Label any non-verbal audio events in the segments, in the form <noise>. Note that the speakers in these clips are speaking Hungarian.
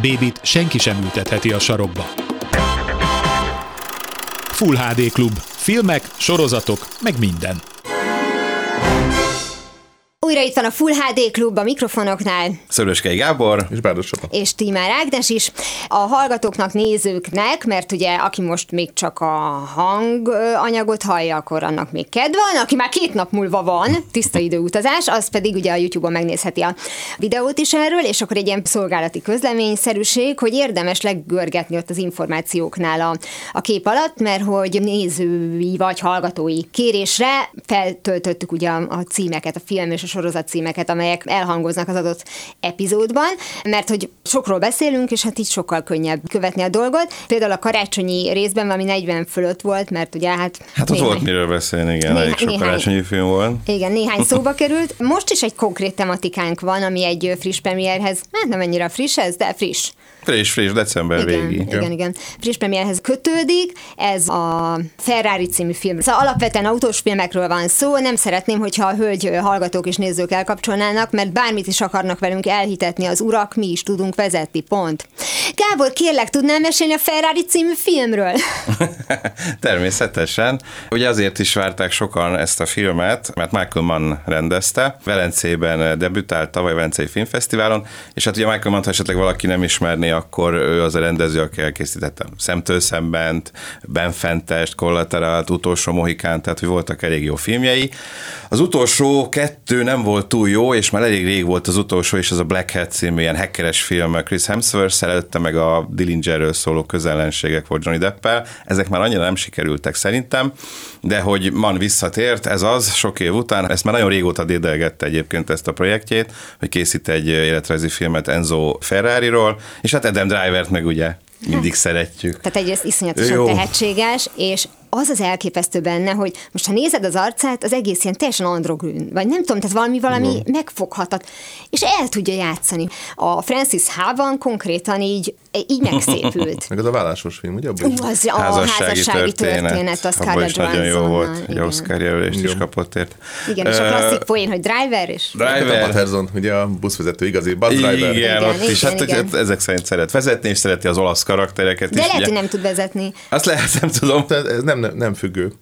Bébit senki sem ültetheti a sarokba. Full HD Klub. Filmek, sorozatok, meg minden. Újra itt van a Full HD Klub a mikrofonoknál, Szöröskei Gábor. És Bárdos Csaba. és Timár Ágnes is. A hallgatóknak, nézőknek, mert ugye aki most még csak a hanganyagot hallja, akkor annak még kedv van, aki már két nap múlva van, tiszta időutazás, az pedig ugye a YouTube-on megnézheti a videót is erről, és akkor egy ilyen szolgálati közleményszerűség, hogy érdemes leggörgetni ott az információknál a, a kép alatt, mert hogy nézői vagy hallgatói kérésre feltöltöttük ugye a, a címeket, a film és a sorozat címeket, amelyek elhangoznak az adott epizódban, mert hogy sokról beszélünk, és hát így sokkal könnyebb követni a dolgot. Például a karácsonyi részben valami 40 fölött volt, mert ugye hát... Hát ott néhány- volt miről beszélni, igen, elég sok néhány- karácsonyi film volt. igen, néhány szóba <laughs> került. Most is egy konkrét tematikánk van, ami egy friss premierhez, hát nem annyira friss ez, de friss. Friss, friss, december Igen, végi. igen, igen. Friss premierhez kötődik, ez a Ferrari című film. Szóval alapvetően autós filmekről van szó, nem szeretném, hogyha a hölgy hallgatók és nézők elkapcsolnának, mert bármit is akarnak velünk elhitetni az urak, mi is tudunk vezetni, pont. Gábor, kérlek, tudnál mesélni a Ferrari című filmről? <laughs> <laughs> Természetesen. Ugye azért is várták sokan ezt a filmet, mert Michael Mann rendezte. Velencében debütált tavaly Velencei Filmfesztiválon, és hát ugye Michael Mann, ha esetleg valaki nem ismerné, akkor ő az a rendező, aki elkészítette Szemtől szembent, Benfentest, Collaterált, Utolsó Mohikán, tehát hogy voltak elég jó filmjei. Az utolsó kettő nem volt túl jó, és már elég rég volt az utolsó, és az a Black Hat című ilyen hackeres film Chris hemsworth előtte meg a Dillingerről szóló közellenségek volt Johnny Deppel. Ezek már annyira nem sikerültek szerintem, de hogy man visszatért, ez az, sok év után, ezt már nagyon régóta dédelgette egyébként ezt a projektjét, hogy készít egy életrajzi filmet Enzo Ferrariról, és hát Adam Drivert meg ugye mindig szeretjük. Tehát egyrészt iszonyatosan Jó. tehetséges, és az az elképesztő benne, hogy most ha nézed az arcát, az egész ilyen teljesen androgyn, vagy nem tudom, tehát valami, valami megfoghatat, és el tudja játszani. A Francis Hában konkrétan így, így megszépült. <laughs> Meg az a vállásos film, ugye? Abban is. az a házassági történet, a Abban Scarlett is nagyon jó volt, egy igen. Oscar jelölést is kapott ért. Igen, és a klasszik poén, hogy driver, és Driver. Patterson, ugye a buszvezető, igazi bus driver. Igen, Igen, ott is. igen, Hát igen. igen. ezek szerint szeret vezetni, és szereti az olasz karaktereket de is. lehet, hogy nem tud vezetni. Azt lehet, nem tudom. Tehát ez nem, nem, nem függő.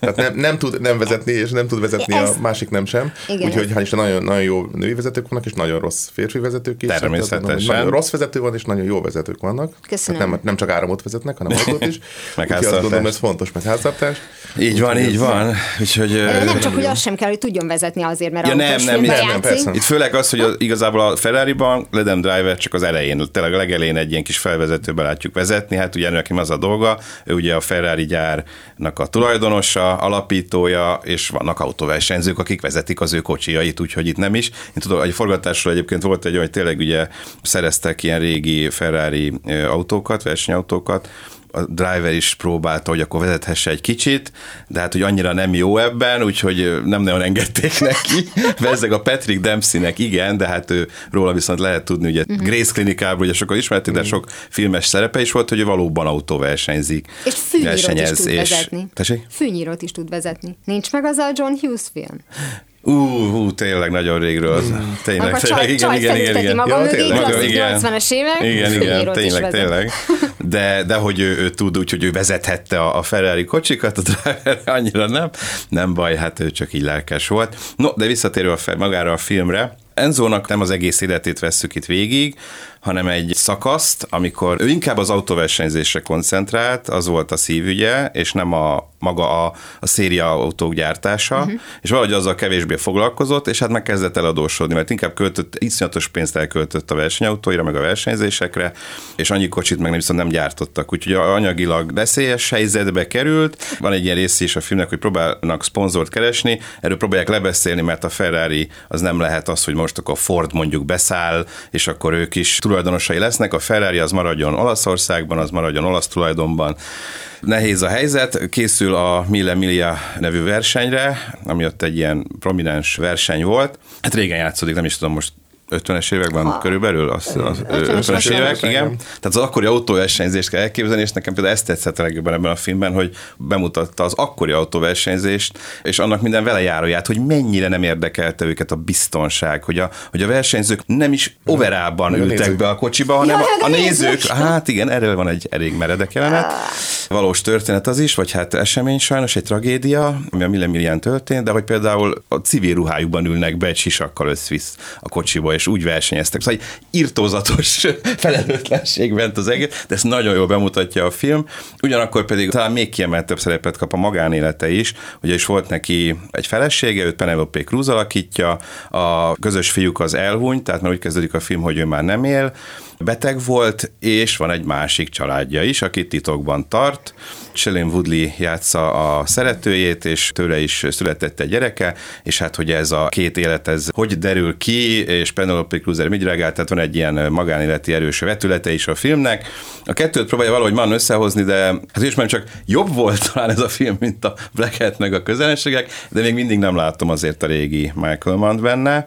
Tehát nem, nem tud nem vezetni, és nem tud vezetni Ez- a másik nem sem. Igen, Úgyhogy hál' Isten nagyon, nagyon jó női vezetők vannak, és nagyon rossz férfi vezetők is. Természetesen. Tehát Nagyon rossz vezető van, és nagyon jó vezetők vannak. Köszönöm. Tehát nem, nem csak áramot vezetnek, hanem <laughs> autót is. Úgyhogy azt gondolom, ez fontos, meg háztartás. Így van, így van. Úgyhogy... Nem csak, hogy az sem kell, hogy tudjon vezetni azért, mert Ja, nem, nem, nem, nem, persze. Itt főleg az, hogy az, igazából a Ferrari-ban Ledem Driver csak az elején, tényleg a legelején egy ilyen kis felvezetőbe látjuk vezetni, hát ugye neki az a dolga, ő ugye a Ferrari gyárnak a tulajdonosa, alapítója, és vannak autóversenyzők, akik vezetik az ő kocsijait, úgyhogy itt nem is. Én tudom, egy forgatásról egyébként volt egy olyan, hogy tényleg ugye szereztek ilyen régi Ferrari autókat, versenyautókat, a driver is próbálta, hogy akkor vezethesse egy kicsit, de hát, hogy annyira nem jó ebben, úgyhogy nem nagyon engedték <laughs> neki. Bezzeg a Patrick Dempseynek igen, de hát ő róla viszont lehet tudni, ugye uh-huh. Grace klinikából ugye sokan ismertük, de sok filmes szerepe is volt, hogy ő valóban autóversenyzik. És fűnyírót is tud vezetni. Tessék? Fűnyírót is tud vezetni. Nincs meg az a John Hughes film? Ú, hú, tényleg nagyon régről. Tényleg, Akkor tényleg, csaj, igen, csaj igen, igen, igen. maga Ja, mögé, tényleg. Igen. 80-as évek, Igen, igen, tényleg, tényleg. De, de hogy ő, ő tud, úgyhogy ő vezethette a, a Ferrari kocsikat, a driver annyira nem. Nem baj, hát ő csak így lelkes volt. No, de fe- magára a filmre, Enzónak nem az egész életét vesszük itt végig, hanem egy szakaszt, amikor ő inkább az autóversenyzésre koncentrált, az volt a szívügye, és nem a maga a, a széria autók gyártása, uh-huh. és valahogy azzal kevésbé foglalkozott, és hát meg kezdett eladósodni, mert inkább költött, iszonyatos pénzt elköltött a versenyautóira, meg a versenyzésekre, és annyi kocsit meg nem viszont nem gyártottak, úgyhogy anyagilag veszélyes helyzetbe került. Van egy ilyen része is a filmnek, hogy próbálnak szponzort keresni, erről próbálják lebeszélni, mert a Ferrari az nem lehet az, hogy most akkor Ford mondjuk beszáll, és akkor ők is tulajdonosai lesznek, a Ferrari az maradjon Olaszországban, az maradjon olasz tulajdonban. Nehéz a helyzet, készül a Mille Miglia nevű versenyre, ami ott egy ilyen prominens verseny volt. Hát régen játszódik, nem is tudom most 50-es években ha. körülbelül, az, az 50-es évek, igen. igen. Tehát az akkori autóversenyzést kell elképzelni, és nekem például ezt tetszett a legjobban ebben a filmben, hogy bemutatta az akkori autóversenyzést, és annak minden vele járóját, hogy mennyire nem érdekelte őket a biztonság, hogy a, hogy a versenyzők nem is overában ültek be a kocsiba, hanem ja, a, a nézők, hát igen, erről van egy elég meredek jelenet. Ah. Valós történet az is, vagy hát esemény sajnos, egy tragédia, ami a Millemillián történt, de hogy például a civil ruhájukban ülnek be egy sisakkal összvisz a kocsiba, és és úgy versenyeztek. Szóval egy irtózatos <laughs> felelőtlenség ment az egész, de ezt nagyon jól bemutatja a film. Ugyanakkor pedig talán még kiemeltebb szerepet kap a magánélete is, ugye is volt neki egy felesége, őt Penelope Cruz alakítja, a közös fiúk az elhunyt, tehát már úgy kezdődik a film, hogy ő már nem él, beteg volt, és van egy másik családja is, akit titokban tart. Shailene Woodley játsza a szeretőjét, és tőle is született egy gyereke, és hát, hogy ez a két élet, ez hogy derül ki, és Penelope Cruz mit reagált, tehát van egy ilyen magánéleti erős vetülete is a filmnek. A kettőt próbálja valahogy man összehozni, de hát is már csak jobb volt talán ez a film, mint a Black Hat meg a közelségek, de még mindig nem látom azért a régi Michael Mann benne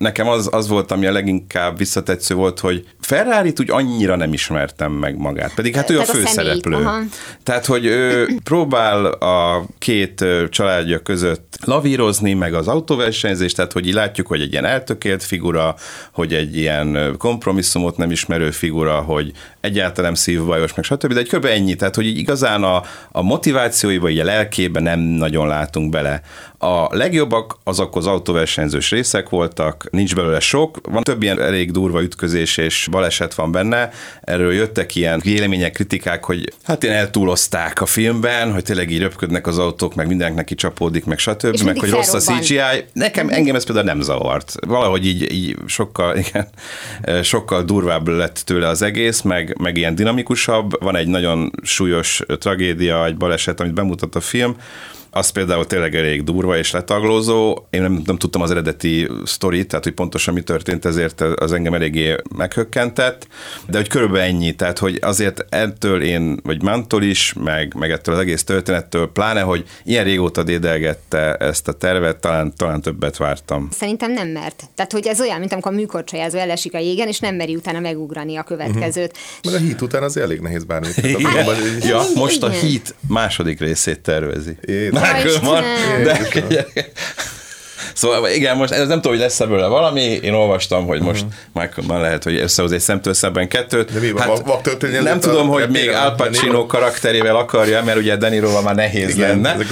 nekem az, az volt, ami a leginkább visszatetsző volt, hogy ferrari úgy annyira nem ismertem meg magát, pedig hát ő a főszereplő. A Tehát, hogy ő <clears throat> próbál a két családja között lavírozni, meg az autóversenyzés, tehát, hogy így látjuk, hogy egy ilyen eltökélt figura, hogy egy ilyen kompromisszumot nem ismerő figura, hogy egyáltalán szívbajos, meg stb. De egy kb. ennyi, tehát, hogy igazán a, a motivációiba, így a lelkében nem nagyon látunk bele. A legjobbak azok az autóversenyzős részek voltak, nincs belőle sok, van több ilyen elég durva ütközés és baleset van benne, erről jöttek ilyen vélemények, kritikák, hogy hát én eltúlozták a filmben, hogy tényleg így röpködnek az autók, meg mindenkinek neki csapódik, meg stb., és meg hogy rossz a CGI. Nekem, mm-hmm. engem ez például nem zavart. Valahogy így, így sokkal, <laughs> igen, sokkal durvább lett tőle az egész, meg, meg ilyen dinamikusabb. Van egy nagyon súlyos tragédia, egy baleset, amit bemutat a film, az például tényleg elég durva és letaglózó. Én nem, nem tudtam az eredeti sztorit, tehát hogy pontosan mi történt, ezért az engem eléggé meghökkentett, de hogy körülbelül ennyi, tehát hogy azért ettől én, vagy Mantól is, meg, meg ettől az egész történettől, pláne, hogy ilyen régóta dédelgette ezt a tervet, talán, talán többet vártam. Szerintem nem mert. Tehát, hogy ez olyan, mint amikor a műkorcsajázó elesik a jégen, és nem meri utána megugrani a következőt. Uh-huh. Meg a hit után az elég nehéz bármit. ja, most a hit második részét tervezi. É, Michael de Szóval igen, most ez nem tudom, hogy lesz ebből valami, én olvastam, hogy most uh-huh. Michael Mann lehet, hogy összehoz egy szemtől szemben kettőt. De mi van, hát, vak, vak nem tudom, hogy még Al Pacino karakterével akarja, mert ugye Deniroval már nehéz igen, lenne. <laughs>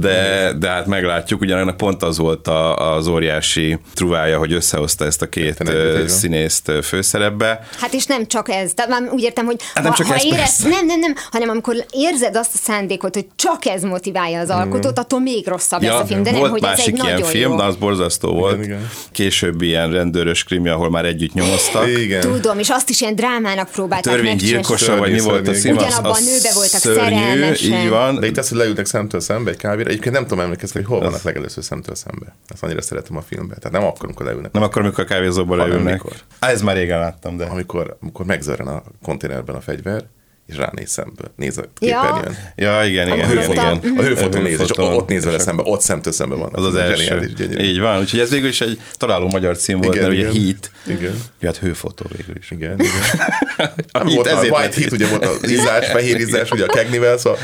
de, de hát meglátjuk, ugyanak pont az volt a, az óriási truvája, hogy összehozta ezt a két Értenek, színészt főszerepbe. Hát és nem csak ez, tehát már úgy értem, hogy hát nem ha, csak ha ez érez, nem, nem, nem, hanem amikor érzed azt a szándékot, hogy csak ez motiválja az alkotót, mm. attól még rosszabb ja, lesz a film, de nem, hogy másik ez egy ilyen film, jó. de az borzasztó volt. Igen, igen. Később ilyen rendőrös krimi, ahol már együtt nyomoztak. Igen. Tudom, és azt is ilyen drámának próbálták Törvénygyilkosa, vagy mi volt a cím? Ugyanabban a nőbe voltak szerelmesen. Így van. De itt az, hogy leültek szemtől szembe egy kávéra. Egyébként nem tudom emlékezni, hogy hol vannak legelőször szemtől szembe. Ezt annyira szeretem a filmben. Tehát nem akkor, amikor leülnek. Nem akkor, amikor a kávézóba leülnek. Ez már régen láttam, de. Amikor, amikor megzörren a konténerben a fegyver, és ránéz szembe, néz a képernyőn. Ja, ja igen, igen. A hőfotón, igen. A hőfotón néz, és ott néz vele szembe, ott szemtől szembe van. Az az, az első. Így van, úgyhogy ez végül is egy találó magyar cím volt, igen, mert igen. ugye Heat. Igen. Ja, hát hőfotó végül is. Igen, <laughs> igen. Nem volt a White Heat, ugye volt az izzás, fehér izzás, ugye a kegnivel, szóval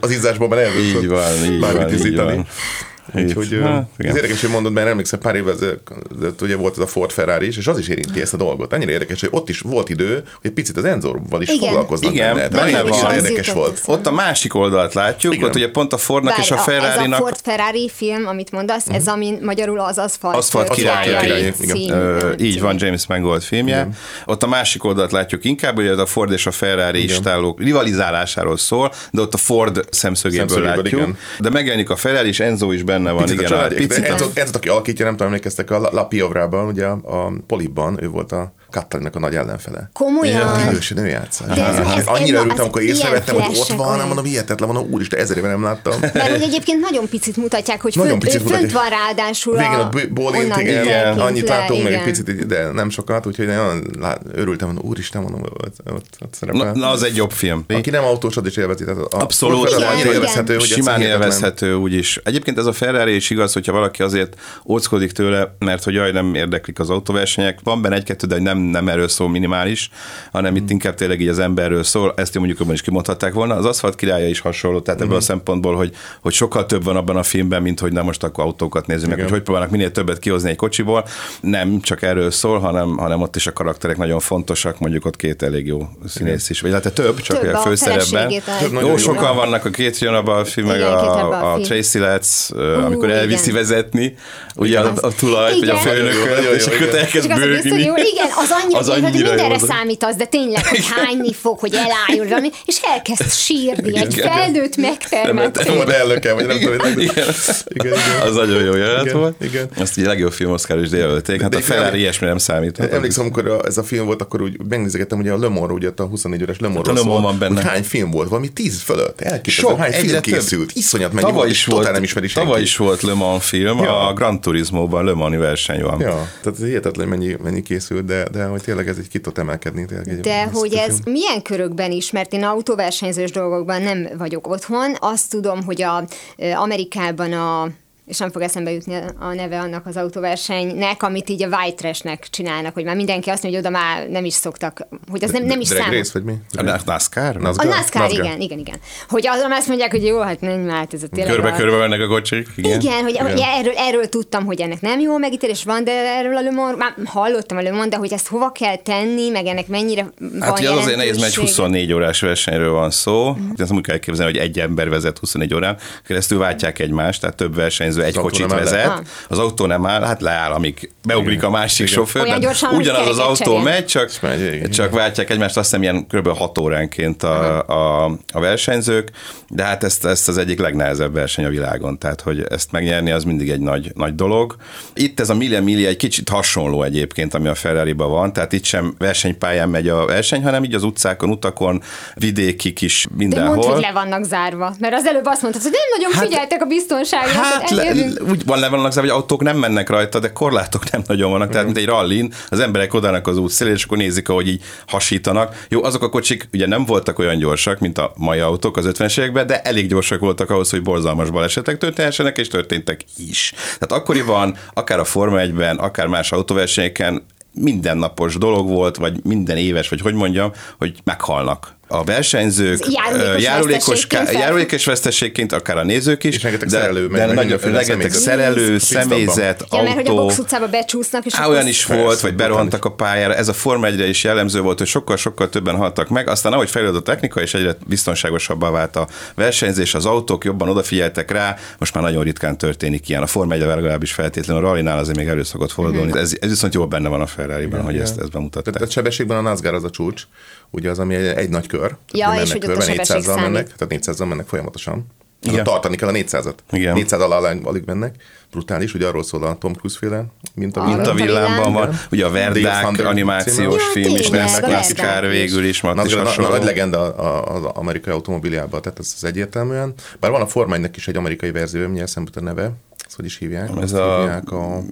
az izzásból már nem Így van, így van, így van. Úgyhogy hát, ez érdekes, hogy mondod, mert emlékszem, pár évvel ezelőtt ugye volt ez a Ford Ferrari is, és az is érinti ezt a dolgot. Annyira érdekes, hogy ott is volt idő, hogy egy picit az Enzorval is igen. foglalkoznak igen, benne. benne van. érdekes volt. Ott a másik oldalt látjuk, igen. ott ugye pont a Fordnak Bár és a ferrari Ez a Ford Ferrari film, amit mondasz, ez mhm. ami magyarul az aszfalt, aszfalt király. Így van, James Mangold filmje. Igen. Ott a másik oldalt látjuk inkább, hogy a Ford és a Ferrari istálók rivalizálásáról szól, de ott a Ford szemszögéből látjuk. De megjelenik a Ferrari, és Enzo is benne van, igen picit. Ez, ez, ez, aki alakítja, nem tudom, emlékeztek a La Piovrában, ugye a, a Polibban, ő volt a Kattalinak a nagy ellenfele. Komolyan? Idősen ő játsza. De ez- ez- ez- Annyira örültem, amikor észrevettem, hogy ott van, mondom, hihetetlen, mondom, úristen, ezer éve nem láttam. Mert hogy egyébként nagyon picit mutatják, hogy Nagyon fönt, picit fönt mutatják. van ráadásul Végén a, bólint, igen, tekint annyit le, látunk meg egy igen. picit, de nem sokat, úgyhogy nagyon örültem, mondom, úristen, mondom, ott, ott, ott szerepel. Na, na, az egy jobb film. Aki nem autós, az is élvezi. Tehát a Abszolút. Igen, annyira igen. élvezhető, hogy Simán élvezhető úgyis. Egyébként ez a Ferrari is igaz, hogyha valaki azért óckodik tőle, mert hogy jaj, nem érdeklik az autóversenyek. Van benne egy-kettő, de hogy nem, nem erről szól minimális, hanem Hmm. itt inkább tényleg így az emberről szól. Ezt én mondjuk jobban is kimondhatták volna. Az aszfalt királya is hasonló, tehát Hmm. ebből a szempontból, hogy, hogy sokkal több van abban a filmben, mint hogy na most akkor autókat nézzük meg, Igen. hogy hogy próbálnak minél többet kihozni egy kocsiból. Nem csak erről szól, hanem, hanem ott is a karakterek nagyon fontosak, mondjuk ott két elég jó színész is, vagy hát több, csak Több a főszerepben. Jó sokan vannak, a két jön abban a film, meg Igen, a, a. Tracy Letts, amikor elviszi igen. vezetni, ugye a, a tulajt, vagy a Igen. főnököt, és akkor igen. elkezd az a hogy az annyira, Az annyira hogy mindenre az, de tényleg, hogy hányni fog, hogy elájul valami, és elkezd sírni, egy felnőtt megtermett. Nem volt elnöke, vagy nem tudom, hogy nem- Igen. Igen, igen. Az nagyon jó jelenet Igen, volt. igen. Azt ugye legjobb film Oscar is jelölték. Hát a Ferrari ilyesmi nem számít. Emlékszem, amikor a, ez a film volt, akkor úgy megnézegettem, ugye a Le Mans, ugye a 24 óras Le Mans Hát a van benne. Hány film volt? Valami 10 fölött. Elképesztő, hány film készült. Iszonyat mennyi Tavaly volt, is volt, nem ismeri senki. tavaly is volt Le Mans film, a Gran Turismo-ban Le Mans verseny van. Ja, tehát hihetetlen mennyi, mennyi készült, de, de hogy tényleg ez egy ki tud emelkedni. Tényleg De hogy ez milyen körökben is, mert én autóversenyzős dolgokban nem vagyok otthon, azt tudom, hogy a Amerikában a és nem fog eszembe jutni a neve annak az autóversenynek, amit így a white trash-nek csinálnak, hogy már mindenki azt mondja, hogy oda már nem is szoktak, hogy az nem, nem is számít. Race, vagy mi? A NASCAR? A NASCAR? NASCAR, igen, igen, igen. Hogy azon azt mondják, hogy jó, hát nem hát ez a tényleg a- Körbe-körbe mennek a kocsik. igen, igen hogy, hogy erről, erről tudtam, hogy ennek nem jó megítélés van, de erről a Le Mans, már hallottam a Le Mans, de hogy ezt hova kell tenni, meg ennek mennyire van Hát ugye az azért nehéz, mert egy jelentősége. 24 órás versenyről van szó. Uh-huh. Ezt úgy kell elképzelni, hogy egy ember vezet 24 órán, keresztül váltják egymást, tehát több versenyző egy Az kocsit áll le. vezet. Ah. Az autó nem áll, hát leáll, amíg beugrik a másik sofőr. Olyan de gyorsan, ugyanaz az autó cserél. megy, csak, megy, igen. csak váltják egymást, azt hiszem ilyen kb. 6 óránként a, a, a versenyzők, de hát ezt, ezt az egyik legnehezebb verseny a világon, tehát hogy ezt megnyerni az mindig egy nagy, nagy dolog. Itt ez a Mille Miglia egy kicsit hasonló egyébként, ami a ferrari van, tehát itt sem versenypályán megy a verseny, hanem így az utcákon, utakon, vidékik is De mindenhol. mondd, hogy le vannak zárva. Mert az előbb azt mondtad, hogy nem nagyon Hát- figyeltek a biztonságra. Hát le, úgy van le vannak hogy autók nem mennek rajta, de korlátok nem nagyon vannak. Tehát, mint egy rallin, az emberek odának az út szélén, és akkor nézik, ahogy így hasítanak. Jó, azok a kocsik ugye nem voltak olyan gyorsak, mint a mai autók az 50-es években, de elég gyorsak voltak ahhoz, hogy borzalmas balesetek történhessenek, és történtek is. Tehát akkoriban, akár a Forma 1-ben, akár más autóversenyeken mindennapos dolog volt, vagy minden éves, vagy hogy mondjam, hogy meghalnak. A versenyzők járulékos járulékos, veszteségként ká- fel- járulékos veszteségként, akár a nézők is, És rengeteg de, szerelő, de mindenféle rengeteg személyzet. szerelő, személyzet, Ja, mert hogy a autó. box utcába becsúsznak, és Á, olyan is Persze, volt, brutális. berohantak a pályára. Ez a Forma 1 is jellemző volt, hogy sokkal-sokkal többen haltak meg. Aztán ahogy fejlődött a technika, és egyre biztonságosabbá vált a versenyzés, az autók jobban odafigyeltek rá, most már nagyon ritkán történik ilyen. A Forma 1 legalábbis feltétlenül a rallinál azért még elő szokott fordulni. Ez, ez viszont jól benne van a Ferrari-ben, hogy ezt, ezt bemutatták. Tehát a sebességben a NASCAR az a csúcs, ugye az, ami egy, egy nagy kör. Ja, Mennek és hogy ott a körbe, sebesség 400-zal számít. mennek, tehát 400-zal mennek folyamatosan. Igen. Igen. Tartani kell a 400-at. Igen. 400 alá alig- mennek. Brutális, ugye arról szól a Tom Cruise féle, mint a A- Mint a villámban van, Igen. ugye a Verdák animációs című. film is Ja, tényleg, lesz, Verdák végül is, ott is na, hasonló. nagy legenda az amerikai automobiljában, tehát ez az egyértelműen. Bár van a Forma 1-nek is egy amerikai verzió, mindjárt eszembe a neve. Hogy is hívják? Ez a- hívják a...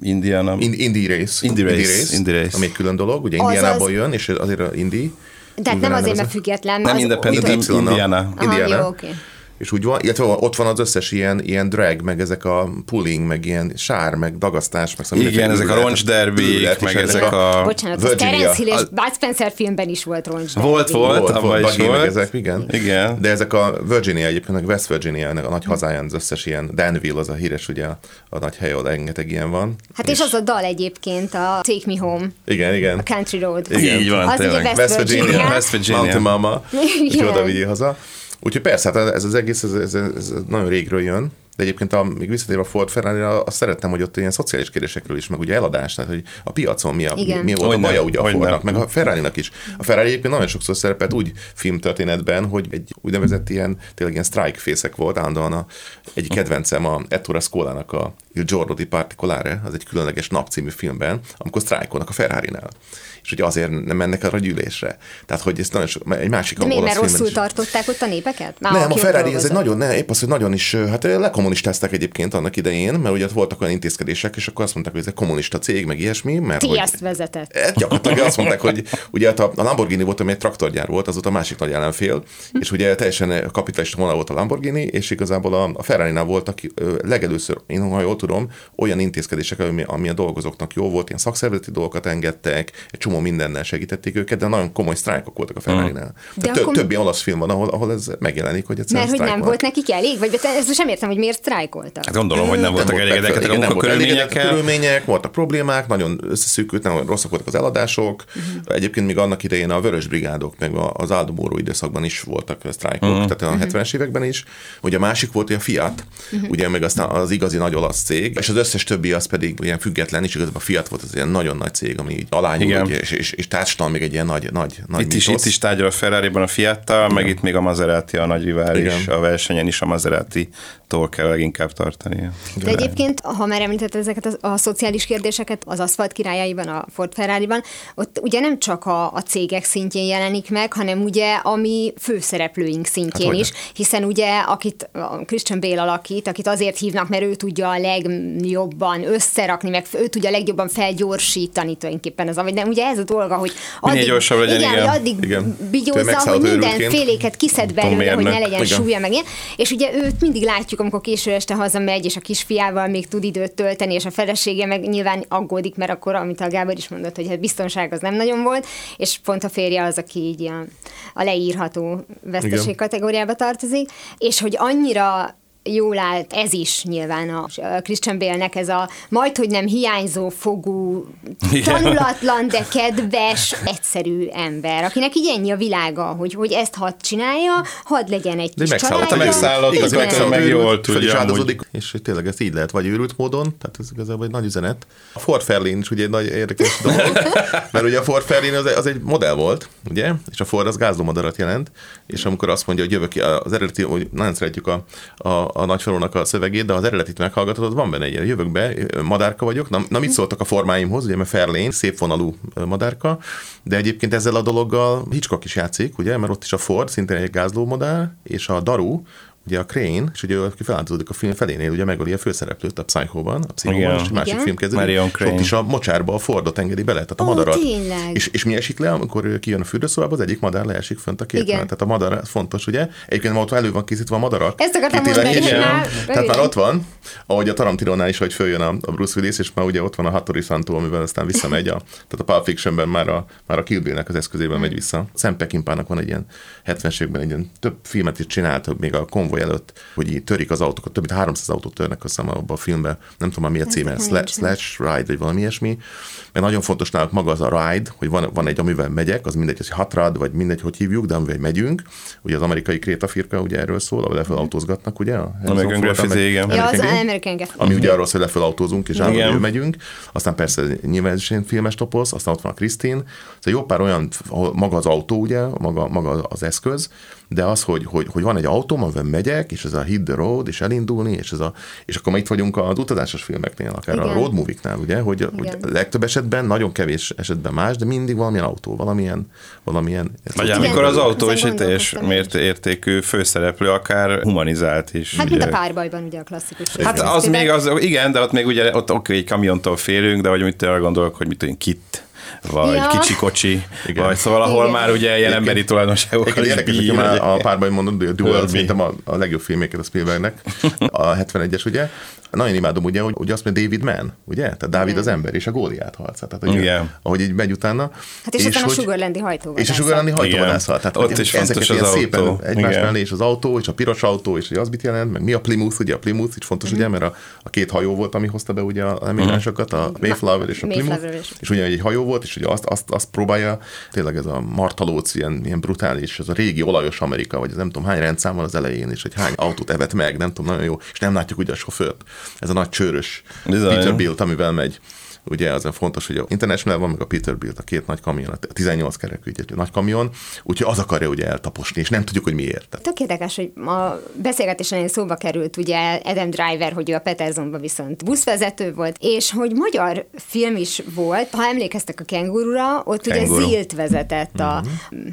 Indiana. In- Indy Race. Indy Race, Indy Race. Ami egy külön dolog, ugye Indiánából jön, és azért a Indy. Tehát nem azért, mert független. nem az- independent, Y-nal. Indiana. Aha, Indiana. jó, oké. És úgy van, illetve ott van az összes ilyen, ilyen drag, meg ezek a pulling, meg ilyen sár, meg dagasztás, meg szóval Igen, ezek a roncsderbik, meg és ezek a... Bocsánat, az Virginia. Terence Hill és A- Bud Spencer filmben is volt roncs. Volt, volt, abban is volt. Ezek, igen. Igen. De ezek a Virginia egyébként, meg West Virginia, ennek a nagy hazáján az összes ilyen, Danville az a híres, ugye a, a nagy hely, ahol rengeteg ilyen van. Hát és az a dal egyébként, a Take Me Home, Igen, igen. a Country Road. Igen. Így van, Az tényleg. West, Virginia. West Virginia. Mountain Mama, <laughs> Igen. oda vigyi haza. Úgyhogy persze, hát ez az egész, ez, ez, ez nagyon régről jön, de egyébként a, még visszatérve a Ford ferrari azt szerettem, hogy ott ilyen szociális kérdésekről is, meg ugye eladás, tehát hogy a piacon mi, a, mi, Igen. mi volt Hogyne, a baja ugye a. Fordnak, meg a ferrari is. A Ferrari egyébként nagyon sokszor szerepelt úgy filmtörténetben, hogy egy úgynevezett ilyen, tényleg ilyen strike fészek volt, állandóan a, egy kedvencem a Ettore Scola-nak a Giorno di Particolare, az egy különleges nap című filmben, amikor sztrájkolnak a Ferrari-nál és hogy azért nem mennek arra a gyűlésre. Tehát, hogy ezt nagyon so, egy másik De miért, mert rosszul is. tartották ott a népeket? Már nem, a Ferrari ez egy nagyon, ne, épp az, hogy nagyon is, hát lekommunistázták egyébként annak idején, mert ugye voltak olyan intézkedések, és akkor azt mondták, hogy ez egy kommunista cég, meg ilyesmi. Mert Ti hogy, ezt vezetett. Hát gyakorlatilag azt mondták, hogy ugye hát a Lamborghini volt, ami egy traktorgyár volt, az ott a másik nagy ellenfél, és ugye teljesen kapitalista vonal volt a Lamborghini, és igazából a, a Ferrari-nál voltak legelőször, én ha jól tudom, olyan intézkedések, ami, ami a dolgozóknak jó volt, ilyen szakszervezeti dolgokat engedtek, egy csomó mindennel segítették őket, de nagyon komoly sztrájkok voltak a Ferrari-nál. De akkor... Több ilyen olasz film van, ahol, ahol ez megjelenik, hogy egyszerűen Mert hogy nem volt nekik elég? Vagy ezt sem értem, hogy miért sztrájkoltak. Hát gondolom, hogy nem voltak elégedettek a munkakörülményekkel. körülmények, voltak problémák, nagyon összeszűkült, nagyon rosszak voltak az eladások. Uh-huh. Egyébként még annak idején a Vörös Brigádok, meg az Áldomóró időszakban is voltak sztrájkok, uh-huh. tehát a 70-es mhm. években is. Ugye a másik volt a Fiat, uh-huh. ugye meg aztán az igazi nagy olasz cég, és az összes többi az pedig ilyen független, és igazából a Fiat volt az ilyen nagyon nagy cég, ami így alányul, és, és, és társadalom még egy ilyen nagy, nagy, nagy itt, is, itt is tárgyal a Ferrari-ban a Fiattal, meg itt még a Maserati a nagy rivális, a versenyen is a Maserati tól kell leginkább tartani. De egyébként, ha már említett ezeket a, a szociális kérdéseket az aszfalt királyaiban, a Ford Ferrari-ban, ott ugye nem csak a, a cégek szintjén jelenik meg, hanem ugye a mi főszereplőink szintjén hát, is, hiszen ugye akit a Christian Bale alakít, akit azért hívnak, mert ő tudja a legjobban összerakni, meg ő tudja a legjobban felgyorsítani tulajdonképpen az, vagy nem, ugye ez a dolga, hogy addig, gyorsabb legyen, igen, igen, addig igen. bigyózza, hogy minden féléket kiszed belőle, hogy ne legyen igen. súlya, meg ilyen. És ugye őt mindig látjuk, amikor késő este hazamegy, és a kisfiával még tud időt tölteni, és a felesége meg nyilván aggódik, mert akkor, amit a Gábor is mondott, hogy hát biztonság az nem nagyon volt, és pont a férje az, aki így a, a leírható veszteség Igen. kategóriába tartozik, és hogy annyira jól állt ez is nyilván a Christian Bale-nek ez a majd, hogy nem hiányzó fogú, tanulatlan, de kedves, egyszerű ember, akinek így ennyi a világa, hogy, hogy ezt hadd csinálja, hadd legyen egy kis családja. Megszállott, igaz, meg, meg jól tudja. És tényleg ezt így lehet, vagy őrült módon, tehát ez igazából egy nagy üzenet. A Ford Fairlane is ugye egy nagy érdekes dolog, <laughs> mert ugye a Ford Fairlane az, az egy modell volt, ugye, és a Ford az gázlómadarat jelent, és amikor azt mondja, hogy jövök, az eredeti, hogy nagyon szeretjük a, a, a nagyfalónak a szövegét, de ha az eredetit meghallgatod, van benne egy ilyen, jövök be, madárka vagyok, na, na mit szóltak a formáimhoz, ugye, mert Fairlane, szép vonalú madárka, de egyébként ezzel a dologgal Hitchcock is játszik, ugye, mert ott is a Ford, szintén egy gázló madár, és a Daru, ugye a Crane, és ugye aki feláldozódik a film felénél, ugye megöli a főszereplőt a Psycho-ban, a Psycho-ban, és a másik Igen? film kezdődik, és ott is a mocsárba a Fordot engedi bele, tehát a oh, madarat. Tényleg. És, és mi esik le, amikor kijön a fürdőszobába, az egyik madár leesik fönt a képen. Tehát a madár fontos, ugye? Egyébként ott elő van készítve a madarak. Ezt akartam mondani, hogy Tehát már ott van, ahogy a Tarantinónál is, hogy följön a, a Bruce Willis, és már ugye ott van a Hattori Santo, amivel aztán visszamegy a, tehát a Pulp Fictionben már a, már a Kill Bill-nek az eszközében megy vissza. Sam Peckinpának van egy ilyen 70-ségben egy ilyen több filmet is csinált, még a konvoj előtt, hogy így törik az autókat, több mint 300 autót törnek azt hiszem abban a filmben, nem tudom már mi a címe, Slash, Slash Ride, vagy valami ilyesmi, mert nagyon fontos náluk maga az a ride, hogy van, van egy, amivel megyek, az mindegy, hogy hatrad, vagy mindegy, hogy hívjuk, de amivel megyünk, ugye az amerikai krétafirka ugye erről szól, ahol lefelé autózgatnak, ugye? American Graffiti, igen. Ja, az American Ami ugye arról szól, hogy lefelé autózunk, és állandóan megyünk, aztán persze nyilván is filmes toposz, aztán ott van a Krisztin, szóval jó pár olyan, maga az autó, ugye, maga, maga az eszköz, de az, hogy, hogy, hogy van egy autóm, amivel megyek, és ez a hit the road, és elindulni, és, ez a, és akkor itt vagyunk az utazásos filmeknél, akár Igen. a road movie-knál, ugye, hogy, hogy legtöbb esetben, nagyon kevés esetben más, de mindig valamilyen autó, valamilyen, valamilyen. Vagy amikor az autó is egy teljes értékű főszereplő, akár humanizált is. Hát, ugye. mint a párbajban ugye a klasszikus. Hát az még az, igen, de ott még ugye ott oké, egy kamiontól félünk, de hogy mit arra gondolok, hogy mit tudom, kit vagy ja. kicsi kocsi, Igen. vagy szóval ahol Igen. már ugye ilyen emberi tulajdonságokkal is bír. Már a párban mondod, a Duel, szerintem a, a legjobb filméket a Spielbergnek, a 71-es, ugye? Nagyon imádom, ugye, hogy ugye azt mondja David Mann, ugye? Tehát Dávid az ember és a Góliát harca. Tehát, ugye, Igen. ahogy így megy utána. Hát és, és aztán hogy, a Sugarlandi hajtóvadászat. És a Sugarlandi hajtóvadászat. Tehát Ott is fontos az autó. egymás mellé, és az autó, és a piros autó, és hogy az mit jelent, meg mi a Plymouth, ugye a Plymouth is fontos, ugye, mert a, a két hajó volt, ami hozta be ugye a emigransokat, a Mayflower és a Plymouth. És ugye egy hajó volt, és ugye azt, azt, azt próbálja, tényleg ez a martalóc, ilyen, ilyen brutális, ez a régi olajos Amerika, vagy az nem tudom hány rendszám van az elején, és hogy hány autót evet meg, nem tudom, nagyon jó, és nem látjuk ugye a sofőrt. Ez a nagy csőrös Bizony. Peterbilt, amivel megy ugye az a fontos, hogy a International van, meg a Peterbilt, a két nagy kamion, a 18 kerekű ugye, nagy kamion, úgyhogy az akarja ugye eltaposni, és nem tudjuk, hogy miért. Tök érdekes, hogy a beszélgetésen szóba került ugye Adam Driver, hogy ő a Petersonban viszont buszvezető volt, és hogy magyar film is volt, ha emlékeztek a kengurura, ott Kenguru. ugye Zilt vezetett a